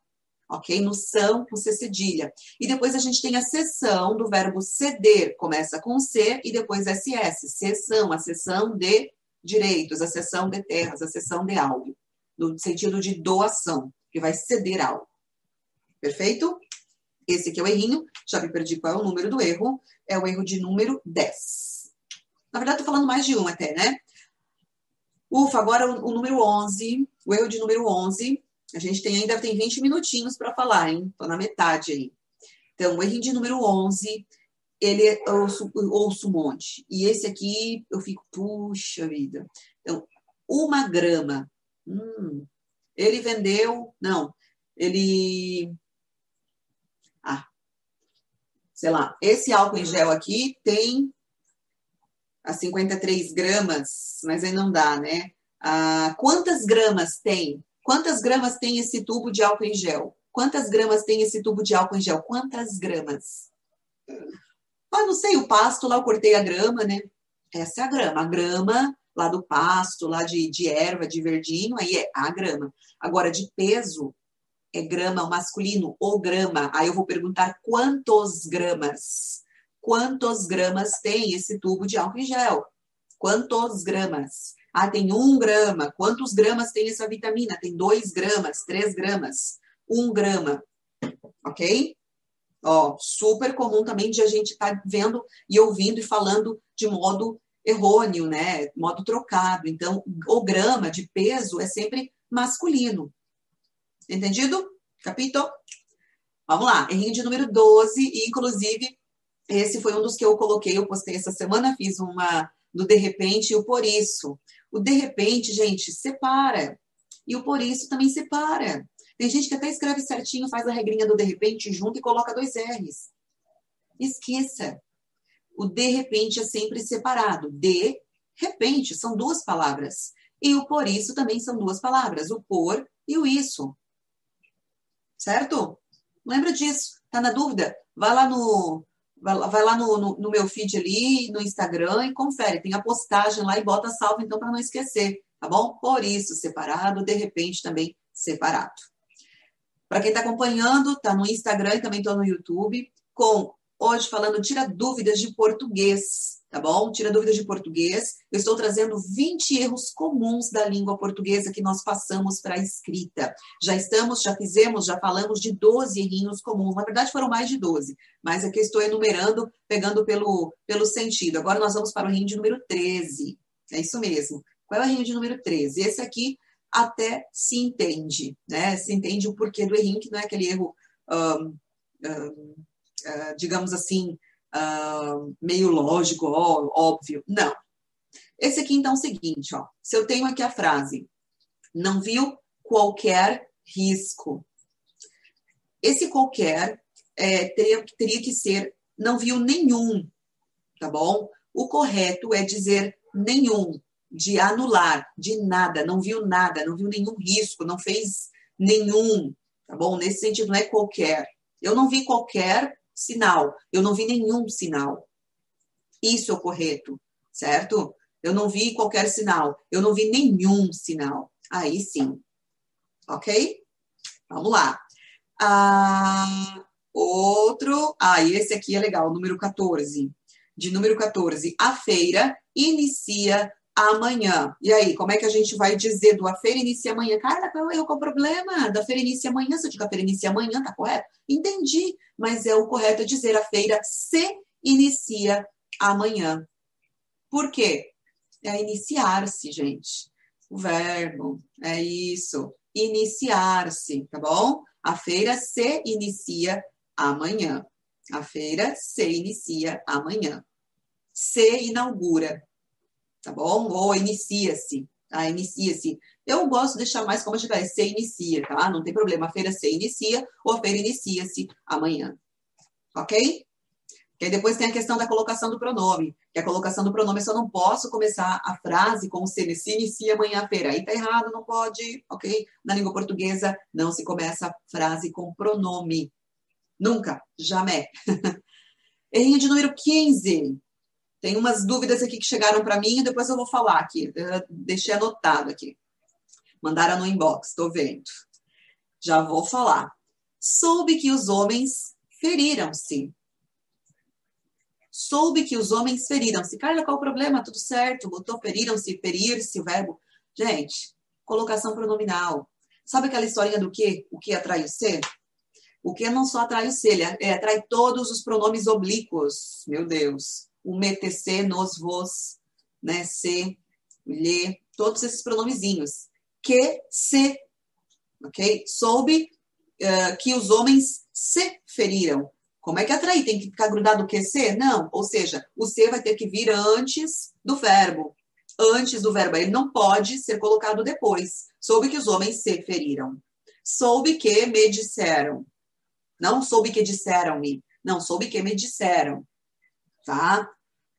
ok? No são, com C cedilha. E depois a gente tem a seção do verbo ceder, começa com C e depois SS, seção, a seção de direitos, a seção de terras, a seção de algo, no sentido de doação, que vai ceder algo. Perfeito? Esse aqui é o errinho, já me perdi qual é o número do erro, é o erro de número 10. Na verdade, estou falando mais de um até, né? Ufa, agora o, o, número 11, o erro de número 11, a gente tem ainda tem 20 minutinhos para falar, hein? Estou na metade aí. Então, o errinho de número 11, ele é ouço, ouço um monte. E esse aqui, eu fico, puxa vida. Então, uma grama. Hum, ele vendeu, não, ele sei lá, esse álcool em gel aqui tem a 53 gramas, mas aí não dá, né? Ah, quantas gramas tem? Quantas gramas tem esse tubo de álcool em gel? Quantas gramas tem esse tubo de álcool em gel? Quantas gramas? Ah, não sei, o pasto lá, eu cortei a grama, né? Essa é a grama. A grama lá do pasto, lá de, de erva, de verdinho, aí é a grama. Agora, de peso, é grama, o masculino, ou grama. Aí eu vou perguntar quantos gramas? Quantos gramas tem esse tubo de álcool em gel? Quantos gramas? Ah, tem um grama. Quantos gramas tem essa vitamina? Tem dois gramas, três gramas, um grama. Ok? Ó, super comum também de a gente estar tá vendo e ouvindo e falando de modo errôneo, né? Modo trocado. Então, o grama de peso é sempre masculino. Entendido? Capito? Vamos lá, errinho de número 12, e inclusive esse foi um dos que eu coloquei, eu postei essa semana, fiz uma do de repente e o por isso. O de repente, gente, separa. E o por isso também separa. Tem gente que até escreve certinho, faz a regrinha do de repente junto e coloca dois R's. Esqueça. O de repente é sempre separado. De repente são duas palavras. E o por isso também são duas palavras. O por e o isso certo? Lembra disso. Tá na dúvida? Vai lá no vai lá no, no, no, meu feed ali, no Instagram e confere. Tem a postagem lá e bota salvo então para não esquecer, tá bom? Por isso separado, de repente também separado. Para quem está acompanhando, tá no Instagram e também estou no YouTube com hoje falando tira dúvidas de português tá bom? Tira dúvidas de português. Eu estou trazendo 20 erros comuns da língua portuguesa que nós passamos para a escrita. Já estamos, já fizemos, já falamos de 12 errinhos comuns. Na verdade, foram mais de 12, mas aqui estou enumerando, pegando pelo, pelo sentido. Agora nós vamos para o errinho de número 13. É isso mesmo. Qual é o errinho de número 13? Esse aqui até se entende, né? Se entende o porquê do errinho, que não é aquele erro, uh, digamos assim, uh, meio lógico, ó, óbvio. Não. Esse aqui, então, é o seguinte, ó. Se eu tenho aqui a frase, não viu qualquer risco. Esse qualquer é, teria, teria que ser não viu nenhum, tá bom? O correto é dizer nenhum, de anular, de nada, não viu nada, não viu nenhum risco, não fez nenhum, tá bom? Nesse sentido, não é qualquer. Eu não vi qualquer sinal. Eu não vi nenhum sinal. Isso é o correto, certo? Eu não vi qualquer sinal. Eu não vi nenhum sinal. Aí sim. Ok? Vamos lá. Ah, outro. Ah, esse aqui é legal, número 14. De número 14. A feira inicia amanhã. E aí, como é que a gente vai dizer do a feira inicia amanhã? Cara, qual é o problema? Da feira inicia amanhã, se eu digo a feira inicia amanhã, tá correto? Entendi, mas é o correto dizer a feira se inicia amanhã. Por quê? É iniciar-se, gente. O verbo, é isso. Iniciar-se, tá bom? A feira se inicia amanhã. A feira se inicia amanhã. Se inaugura tá bom? Ou inicia-se, tá? Inicia-se. Eu gosto de deixar mais como a gente se inicia, tá? Não tem problema, a feira se inicia ou a feira inicia-se amanhã, ok? Que aí depois tem a questão da colocação do pronome, que a colocação do pronome eu só não posso começar a frase com se, se inicia amanhã a feira. Aí tá errado, não pode, ok? Na língua portuguesa não se começa a frase com pronome. Nunca, jamais. Errinho de número 15. Tem umas dúvidas aqui que chegaram para mim depois eu vou falar aqui. Eu deixei anotado aqui. Mandaram no inbox, estou vendo. Já vou falar. Soube que os homens feriram-se. Soube que os homens feriram-se. Carla, qual o problema? Tudo certo. Botou feriram-se, ferir-se, o verbo. Gente, colocação pronominal. Sabe aquela historinha do que? O que atrai o ser? O que não só atrai o ser, ele atrai todos os pronomes oblíquos. Meu Deus o metc, nos, vos, né, se, lhe, todos esses pronomezinhos. Que, se, ok? Soube uh, que os homens se feriram. Como é que atrair? Tem que ficar grudado o que se? Não. Ou seja, o se vai ter que vir antes do verbo. Antes do verbo. Ele não pode ser colocado depois. Soube que os homens se feriram. Soube que me disseram. Não soube que disseram-me. Não, soube que me disseram tá?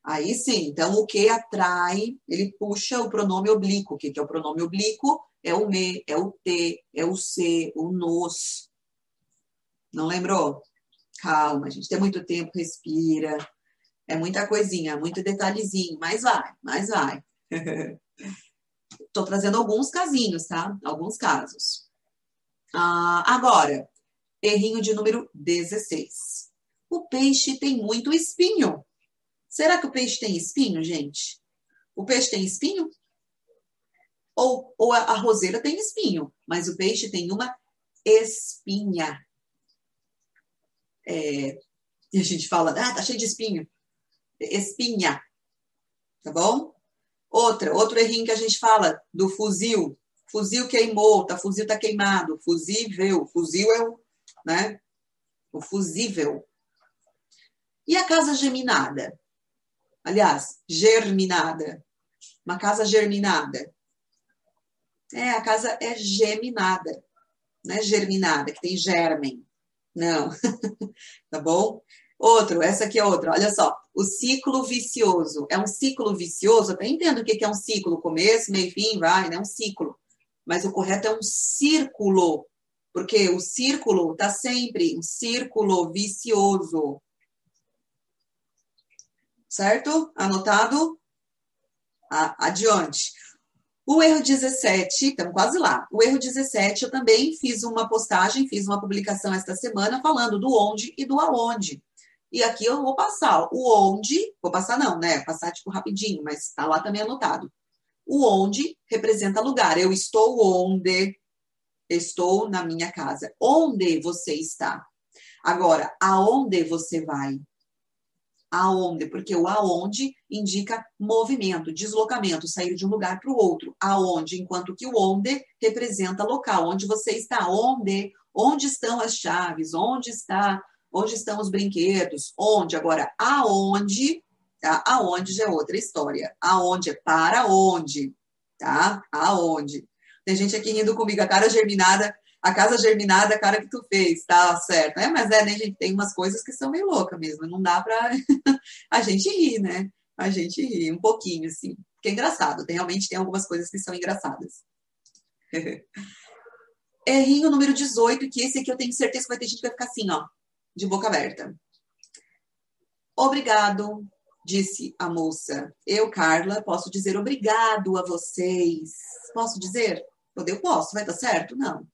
Aí sim, então o que atrai, ele puxa o pronome oblíquo. O que é o pronome oblíquo? É o me, é o te, é o se, o nos. Não lembrou? Calma, gente, tem muito tempo, respira. É muita coisinha, muito detalhezinho, mas vai, mas vai. Estou trazendo alguns casinhos, tá? Alguns casos. Ah, agora, errinho de número 16. O peixe tem muito espinho. Será que o peixe tem espinho, gente? O peixe tem espinho? Ou, ou a, a roseira tem espinho, mas o peixe tem uma espinha. É, e a gente fala, ah, tá cheio de espinho. Espinha. Tá bom? Outra, outro errinho que a gente fala do fuzil. Fuzil queimou, tá, fuzil tá queimado. Fusível. Fuzil é o, né? O fusível. E a casa geminada? Aliás, germinada. Uma casa germinada. É, a casa é geminada. Não é germinada, que tem germen. Não. tá bom? Outro, essa aqui é outra. Olha só. O ciclo vicioso. É um ciclo vicioso? Eu entendo o que é um ciclo. Começo, meio, fim, vai, né? Um ciclo. Mas o correto é um círculo. Porque o círculo está sempre um círculo vicioso certo? Anotado? adiante. O erro 17, estamos quase lá. O erro 17, eu também fiz uma postagem, fiz uma publicação esta semana falando do onde e do aonde. E aqui eu vou passar o onde, vou passar não, né? Passar tipo rapidinho, mas está lá também anotado. O onde representa lugar. Eu estou onde? Estou na minha casa. Onde você está? Agora, aonde você vai? Aonde, porque o aonde indica movimento, deslocamento, sair de um lugar para o outro. Aonde, enquanto que o onde representa local, onde você está, onde, onde estão as chaves, onde está, onde estão os brinquedos, onde. Agora, aonde, tá? Aonde já é outra história. Aonde é para onde, tá? Aonde. Tem gente aqui rindo comigo, a cara germinada a casa germinada, a cara que tu fez, tá certo. É, mas é, né, gente, tem umas coisas que são meio loucas mesmo, não dá pra a gente rir, né? A gente rir um pouquinho, assim. Porque é engraçado, tem, realmente tem algumas coisas que são engraçadas. Errinho número 18, que esse aqui eu tenho certeza que vai ter gente que vai ficar assim, ó, de boca aberta. Obrigado, disse a moça. Eu, Carla, posso dizer obrigado a vocês. Posso dizer? Eu posso, vai dar certo? Não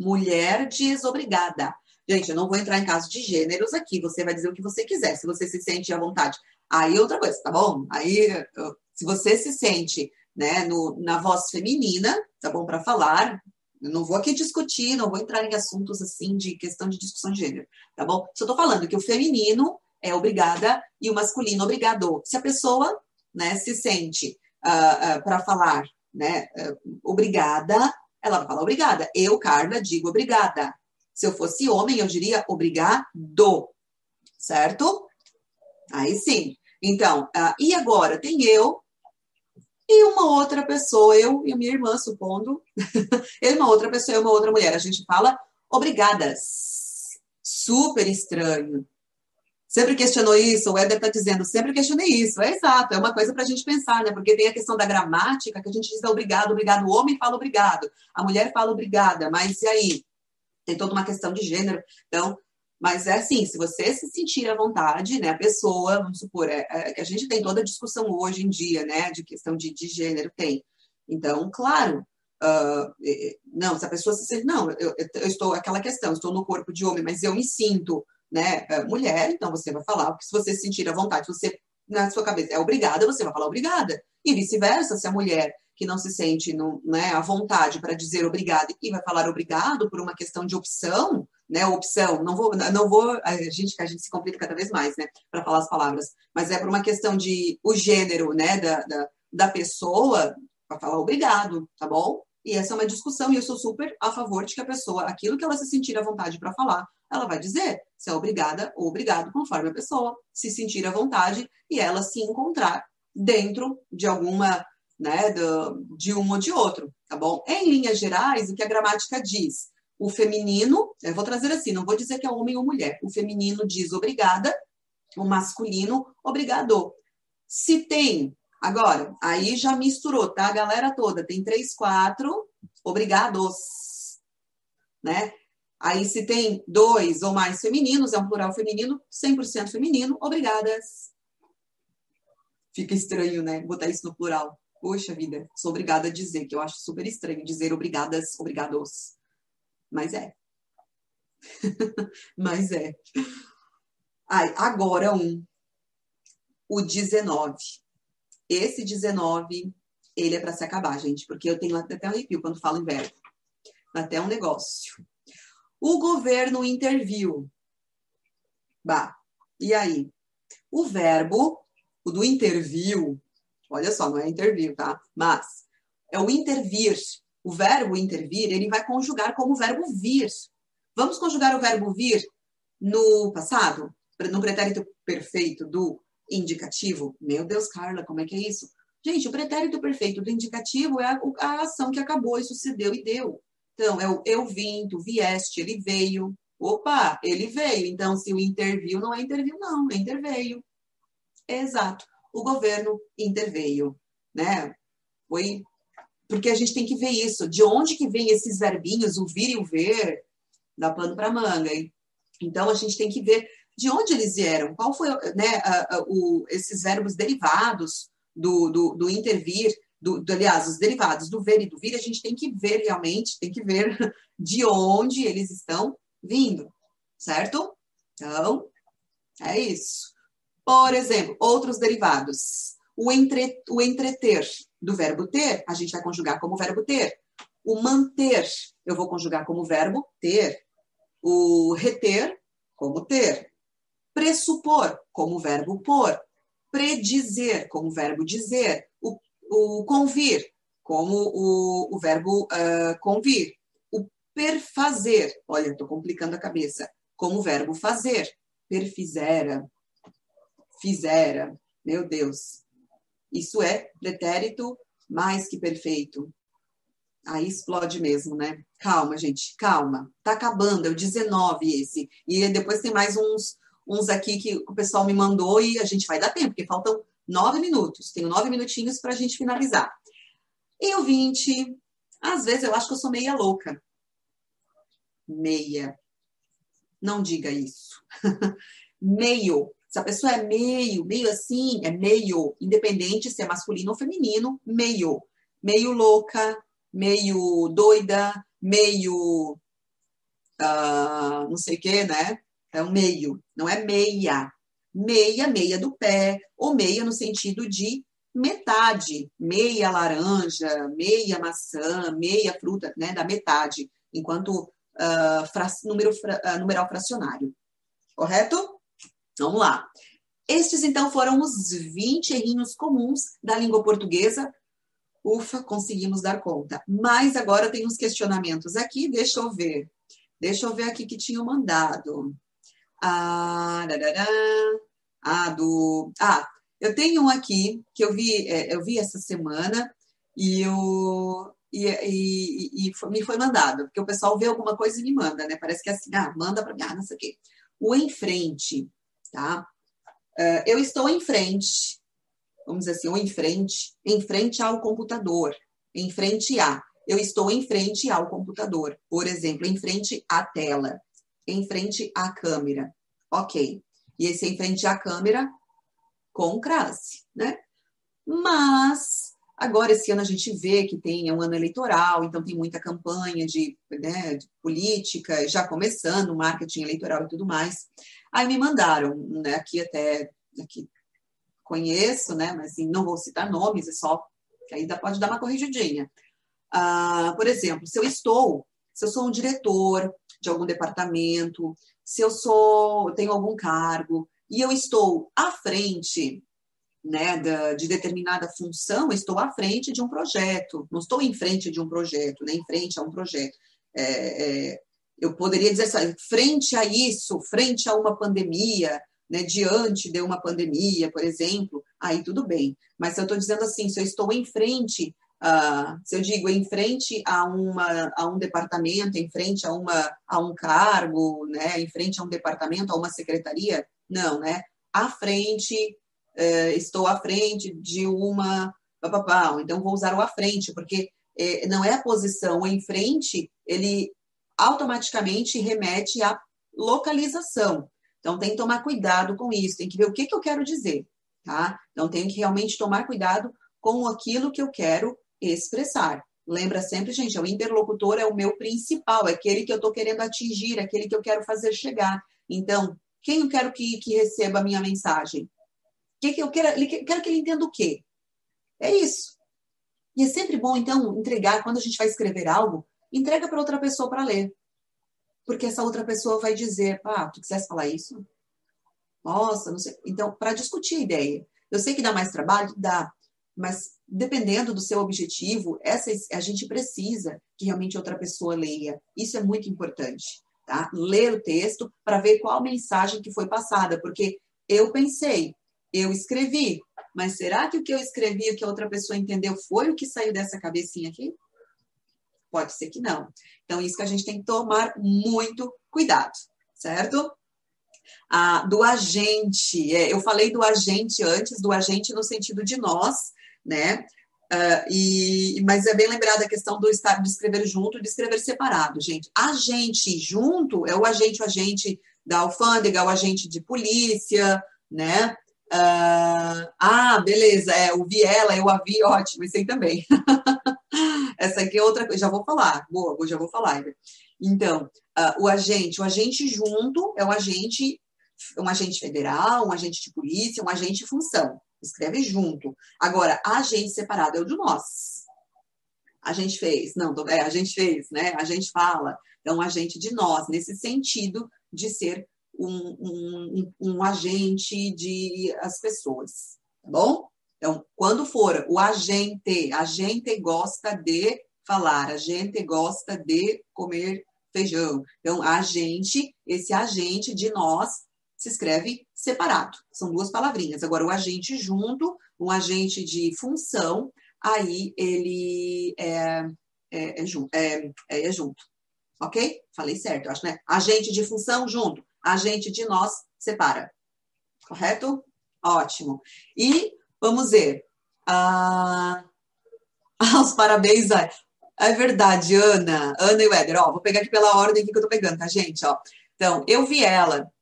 mulher desobrigada. Gente, eu não vou entrar em caso de gêneros aqui, você vai dizer o que você quiser, se você se sente à vontade. Aí outra coisa, tá bom? Aí, se você se sente né, no, na voz feminina, tá bom para falar, eu não vou aqui discutir, não vou entrar em assuntos assim de questão de discussão de gênero, tá bom? Só tô falando que o feminino é obrigada e o masculino obrigado. Se a pessoa né, se sente uh, ah, uh, ah, para falar né, uh, obrigada, ela vai falar obrigada. Eu, Carla, digo obrigada. Se eu fosse homem, eu diria obrigado, certo? Aí sim. Então, uh, e agora? Tem eu e uma outra pessoa, eu e minha irmã, supondo. eu e uma outra pessoa e uma outra mulher. A gente fala obrigadas. Super estranho. Sempre questionou isso, o Éder está dizendo, sempre questionei isso. É exato, é uma coisa para a gente pensar, né? Porque tem a questão da gramática, que a gente diz obrigado, obrigado. O homem fala obrigado, a mulher fala obrigada, mas e aí? tem toda uma questão de gênero. Então, mas é assim, se você se sentir à vontade, né, a pessoa, vamos supor, é, é, a gente tem toda a discussão hoje em dia, né, de questão de, de gênero, tem. Então, claro, uh, não, se a pessoa se sente, não, eu, eu, estou, aquela questão, estou no corpo de homem, mas eu me sinto, né, é, mulher, então você vai falar, porque se você se sentir à vontade, você, na sua cabeça, é obrigada, você vai falar obrigada. E vice-versa, se a mulher que não se sente no, né, à vontade para dizer obrigado e vai falar obrigado por uma questão de opção, né, opção, não vou, não vou, a gente, a gente se complica cada vez mais, né, para falar as palavras, mas é por uma questão de o gênero, né, da, da, da pessoa, para falar obrigado, tá bom? E essa é uma discussão, e eu sou super a favor de que a pessoa, aquilo que ela se sentir à vontade para falar, ela vai dizer se é obrigada ou obrigado, conforme a pessoa se sentir à vontade e ela se encontrar dentro de alguma né, do, de um ou de outro, tá bom? Em linhas gerais, o que a gramática diz? O feminino, eu vou trazer assim, não vou dizer que é homem ou mulher. O feminino diz obrigada, o masculino, obrigado. Se tem, agora, aí já misturou, tá? A galera toda tem três, quatro, obrigados, né? Aí, se tem dois ou mais femininos, é um plural feminino, 100% feminino, obrigadas. Fica estranho, né? Botar isso no plural. Poxa vida, sou obrigada a dizer, que eu acho super estranho dizer obrigadas, obrigados. Mas é. Mas é. Ai, agora um. O 19. Esse 19, ele é para se acabar, gente, porque eu tenho até um arrepio quando falo em verbo. Até um negócio. O governo interviu. Bah, e aí? O verbo, o do interviu, Olha só, não é intervir, tá? Mas é o intervir. O verbo intervir, ele vai conjugar como o verbo vir. Vamos conjugar o verbo vir no passado, no pretérito perfeito do indicativo? Meu Deus, Carla, como é que é isso? Gente, o pretérito perfeito do indicativo é a, a ação que acabou e sucedeu e deu. Então, é o eu vim, tu vieste, ele veio. Opa, ele veio. Então, se o interviu, não é interviu, não, é interveio. Exato o governo interveio, né? Foi porque a gente tem que ver isso, de onde que vem esses verbinhos, o vir e o ver, dá pano para manga, hein? Então a gente tem que ver de onde eles vieram, qual foi, né, a, a, o, esses verbos derivados do, do, do intervir, do, do, aliás, os derivados do ver e do vir, a gente tem que ver realmente, tem que ver de onde eles estão vindo, certo? Então, é isso. Por exemplo, outros derivados. O, entre, o entreter do verbo ter, a gente vai conjugar como verbo ter. O manter, eu vou conjugar como verbo ter. O reter, como ter. Pressupor, como verbo por. Predizer, como verbo dizer. O, o convir, como o, o verbo uh, convir. O perfazer, olha, estou complicando a cabeça, como verbo fazer. Perfizera, fizera. Meu Deus. Isso é pretérito mais que perfeito. Aí explode mesmo, né? Calma, gente, calma. Tá acabando, é o 19 esse. E depois tem mais uns, uns aqui que o pessoal me mandou e a gente vai dar tempo, porque faltam nove minutos. Tenho nove minutinhos para a gente finalizar. E o 20, às vezes eu acho que eu sou meia louca. Meia. Não diga isso. Meio. Se a pessoa é meio, meio assim, é meio, independente se é masculino ou feminino, meio. Meio louca, meio doida, meio. Uh, não sei o quê, né? É um meio, não é meia. Meia, meia do pé, ou meia no sentido de metade, meia laranja, meia maçã, meia fruta, né, da metade, enquanto uh, fra número, fra uh, numeral fracionário. Correto? Vamos lá. Estes, então, foram os 20 errinhos comuns da língua portuguesa. Ufa, conseguimos dar conta. Mas agora tem uns questionamentos aqui, deixa eu ver. Deixa eu ver aqui que tinham mandado. Ah, ah, do. Ah, eu tenho um aqui que eu vi, é, eu vi essa semana e eu. E, e, e, me foi mandado, porque o pessoal vê alguma coisa e me manda, né? Parece que é assim, ah, manda para mim, ah, não sei o quê. O em frente tá? Uh, eu estou em frente, vamos dizer assim, ou em frente, em frente ao computador, em frente a. eu estou em frente ao computador, por exemplo, em frente à tela, em frente à câmera. Ok. E esse em frente à câmera com crase, né? Mas agora esse ano a gente vê que tem é um ano eleitoral, então tem muita campanha de, né, de política, já começando, marketing eleitoral e tudo mais. Aí me mandaram, né, aqui até aqui conheço, né, mas assim, não vou citar nomes, é só ainda pode dar uma corrigidinha. Ah, por exemplo, se eu estou, se eu sou um diretor de algum departamento, se eu sou, tenho algum cargo e eu estou à frente né, da, de determinada função, estou à frente de um projeto, não estou em frente de um projeto, né, em frente a um projeto. É, é, eu poderia dizer assim, frente a isso, frente a uma pandemia, né, diante de uma pandemia, por exemplo, aí tudo bem. Mas se eu estou dizendo assim, se eu estou em frente Uh, se eu digo em frente a, uma, a um departamento, em frente a, uma, a um cargo, né, em frente a um departamento, a uma secretaria, não, né? À frente, uh, estou à frente de uma. Então vou usar o à frente, porque uh, não é a posição em frente, ele automaticamente remete à localização. Então tem que tomar cuidado com isso, tem que ver o que, que eu quero dizer, tá? Então tem que realmente tomar cuidado com aquilo que eu quero expressar. Lembra sempre, gente, o interlocutor é o meu principal, é aquele que eu estou querendo atingir, é aquele que eu quero fazer chegar. Então, quem eu quero que, que receba a minha mensagem? Que que eu quero, quero que ele entenda o quê? É isso. E é sempre bom, então, entregar, quando a gente vai escrever algo, entrega para outra pessoa para ler. Porque essa outra pessoa vai dizer, ah, tu quisesse falar isso? Nossa, não sei. Então, para discutir a ideia. Eu sei que dá mais trabalho? Dá. Mas dependendo do seu objetivo, essa a gente precisa que realmente outra pessoa leia. Isso é muito importante, tá? Ler o texto para ver qual mensagem que foi passada, porque eu pensei, eu escrevi, mas será que o que eu escrevi, o que a outra pessoa entendeu, foi o que saiu dessa cabecinha aqui? Pode ser que não. Então, isso que a gente tem que tomar muito cuidado, certo? Ah, do agente, é, eu falei do agente antes, do agente no sentido de nós, né? Uh, e, mas é bem lembrada a questão do estar, de escrever junto e de escrever separado, gente. Agente junto é o agente, o agente da alfândega, o agente de polícia, né? Uh, ah, beleza, é o Viela, eu a vi, ótimo, isso aí também. Essa aqui é outra coisa, já vou falar, boa, já vou falar. Então, uh, o agente, o agente junto é o agente, um agente federal, um agente de polícia, um agente de função escreve junto. Agora, a gente separado é o de nós. A gente fez, não, é, a gente fez, né? A gente fala. Então, a gente de nós, nesse sentido de ser um, um, um agente de as pessoas, tá bom? Então, quando for o agente, a gente gosta de falar, a gente gosta de comer feijão. Então, a gente, esse agente de nós se escreve separado. São duas palavrinhas. Agora, o agente junto, um agente de função, aí ele é, é, é, junto, é, é, é junto. Ok? Falei certo, acho, né? Agente de função junto, agente de nós separa. Correto? Ótimo. E vamos ver. Ah, os parabéns. É verdade, Ana. Ana e Éder. Ó, vou pegar aqui pela ordem que eu tô pegando, tá, gente? Ó. Então, eu vi ela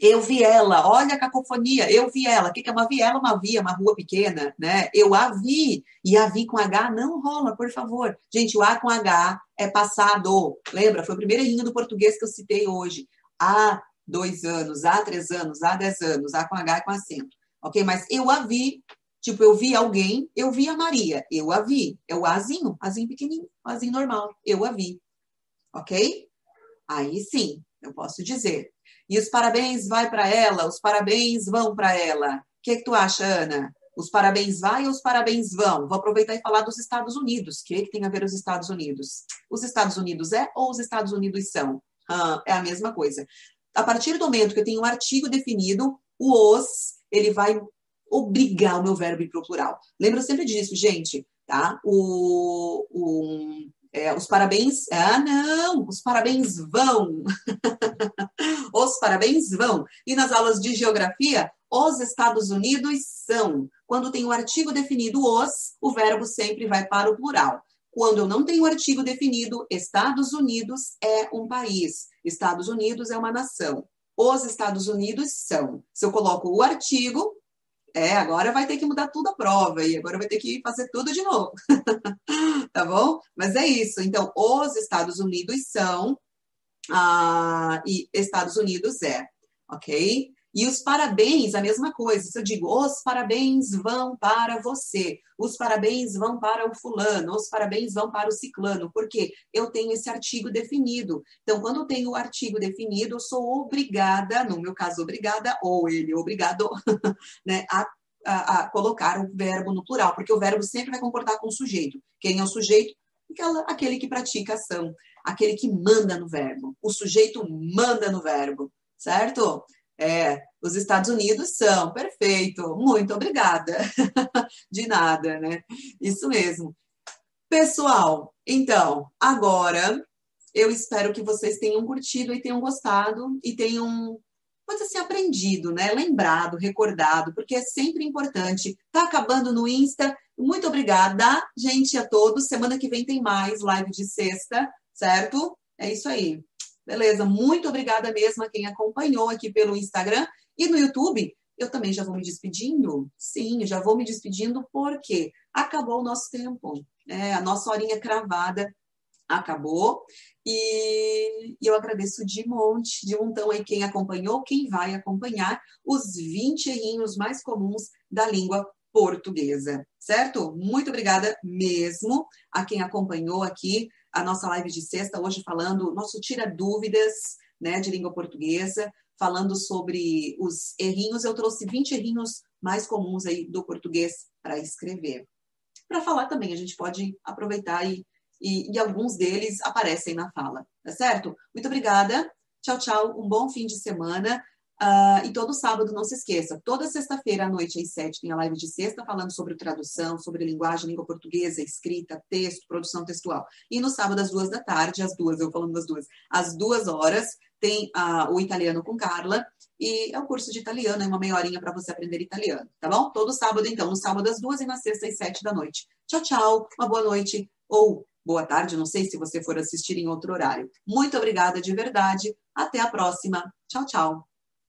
eu vi ela, olha a cacofonia, eu vi ela. O que é uma viela? Uma via, uma rua pequena, né? Eu a vi. E a vi com H não rola, por favor. Gente, o A com H é passado. Lembra? Foi o primeiro errinho do português que eu citei hoje. Há dois anos, há três anos, há dez anos, A com H com acento. Ok? Mas eu a vi. Tipo, eu vi alguém, eu vi a Maria. Eu a vi. É o Azinho, Azinho pequenininho, Azinho normal. Eu a vi. Ok? Aí sim, eu posso dizer e os parabéns vai para ela, os parabéns vão para ela. O que, que tu acha, Ana? Os parabéns vai ou os parabéns vão? Vou aproveitar e falar dos Estados Unidos. O que, que tem a ver os Estados Unidos? Os Estados Unidos é ou os Estados Unidos são? Ah, é a mesma coisa. A partir do momento que eu tenho um artigo definido, o os, ele vai obrigar o meu verbo ir para o plural. Lembra sempre disso, gente, tá? O, o, é, os parabéns. Ah, não! Os parabéns vão! os parabéns vão! E nas aulas de geografia, os Estados Unidos são. Quando tem o artigo definido os, o verbo sempre vai para o plural. Quando eu não tenho artigo definido, Estados Unidos é um país, Estados Unidos é uma nação. Os Estados Unidos são. Se eu coloco o artigo, é, agora vai ter que mudar tudo a prova e agora vai ter que fazer tudo de novo. tá bom? Mas é isso. Então, os Estados Unidos são ah, e Estados Unidos é, ok? E os parabéns, a mesma coisa. Se eu digo, os parabéns vão para você, os parabéns vão para o fulano, os parabéns vão para o ciclano, porque eu tenho esse artigo definido. Então, quando eu tenho o artigo definido, eu sou obrigada, no meu caso, obrigada, ou ele obrigado, né, a, a, a colocar o verbo no plural, porque o verbo sempre vai comportar com o sujeito. Quem é o sujeito? Aquela, aquele que pratica ação, aquele que manda no verbo. O sujeito manda no verbo, certo? É, os Estados Unidos são, perfeito, muito obrigada. De nada, né? Isso mesmo. Pessoal, então, agora eu espero que vocês tenham curtido e tenham gostado e tenham, pode assim, aprendido, né? Lembrado, recordado, porque é sempre importante. Tá acabando no Insta. Muito obrigada, gente, a todos. Semana que vem tem mais live de sexta, certo? É isso aí. Beleza, muito obrigada mesmo a quem acompanhou aqui pelo Instagram e no YouTube. Eu também já vou me despedindo. Sim, já vou me despedindo porque acabou o nosso tempo. É, a nossa horinha cravada acabou. E, eu agradeço de monte, de montão aí quem acompanhou, quem vai acompanhar os 20 errinhos mais comuns da língua portuguesa, certo? Muito obrigada mesmo a quem acompanhou aqui a nossa live de sexta, hoje falando, nosso Tira Dúvidas, né, de língua portuguesa, falando sobre os errinhos. Eu trouxe 20 errinhos mais comuns aí do português para escrever. Para falar também, a gente pode aproveitar e, e, e alguns deles aparecem na fala, tá certo? Muito obrigada. Tchau, tchau. Um bom fim de semana. Uh, e todo sábado, não se esqueça, toda sexta-feira à noite, às sete, tem a live de sexta falando sobre tradução, sobre linguagem, língua portuguesa, escrita, texto, produção textual. E no sábado, às duas da tarde, às duas, eu falando das duas, às duas horas, tem uh, o Italiano com Carla, e é um curso de italiano, é uma meia horinha para você aprender italiano, tá bom? Todo sábado, então, no sábado às duas e na sexta às sete da noite. Tchau, tchau, uma boa noite, ou boa tarde, não sei se você for assistir em outro horário. Muito obrigada de verdade, até a próxima. Tchau, tchau.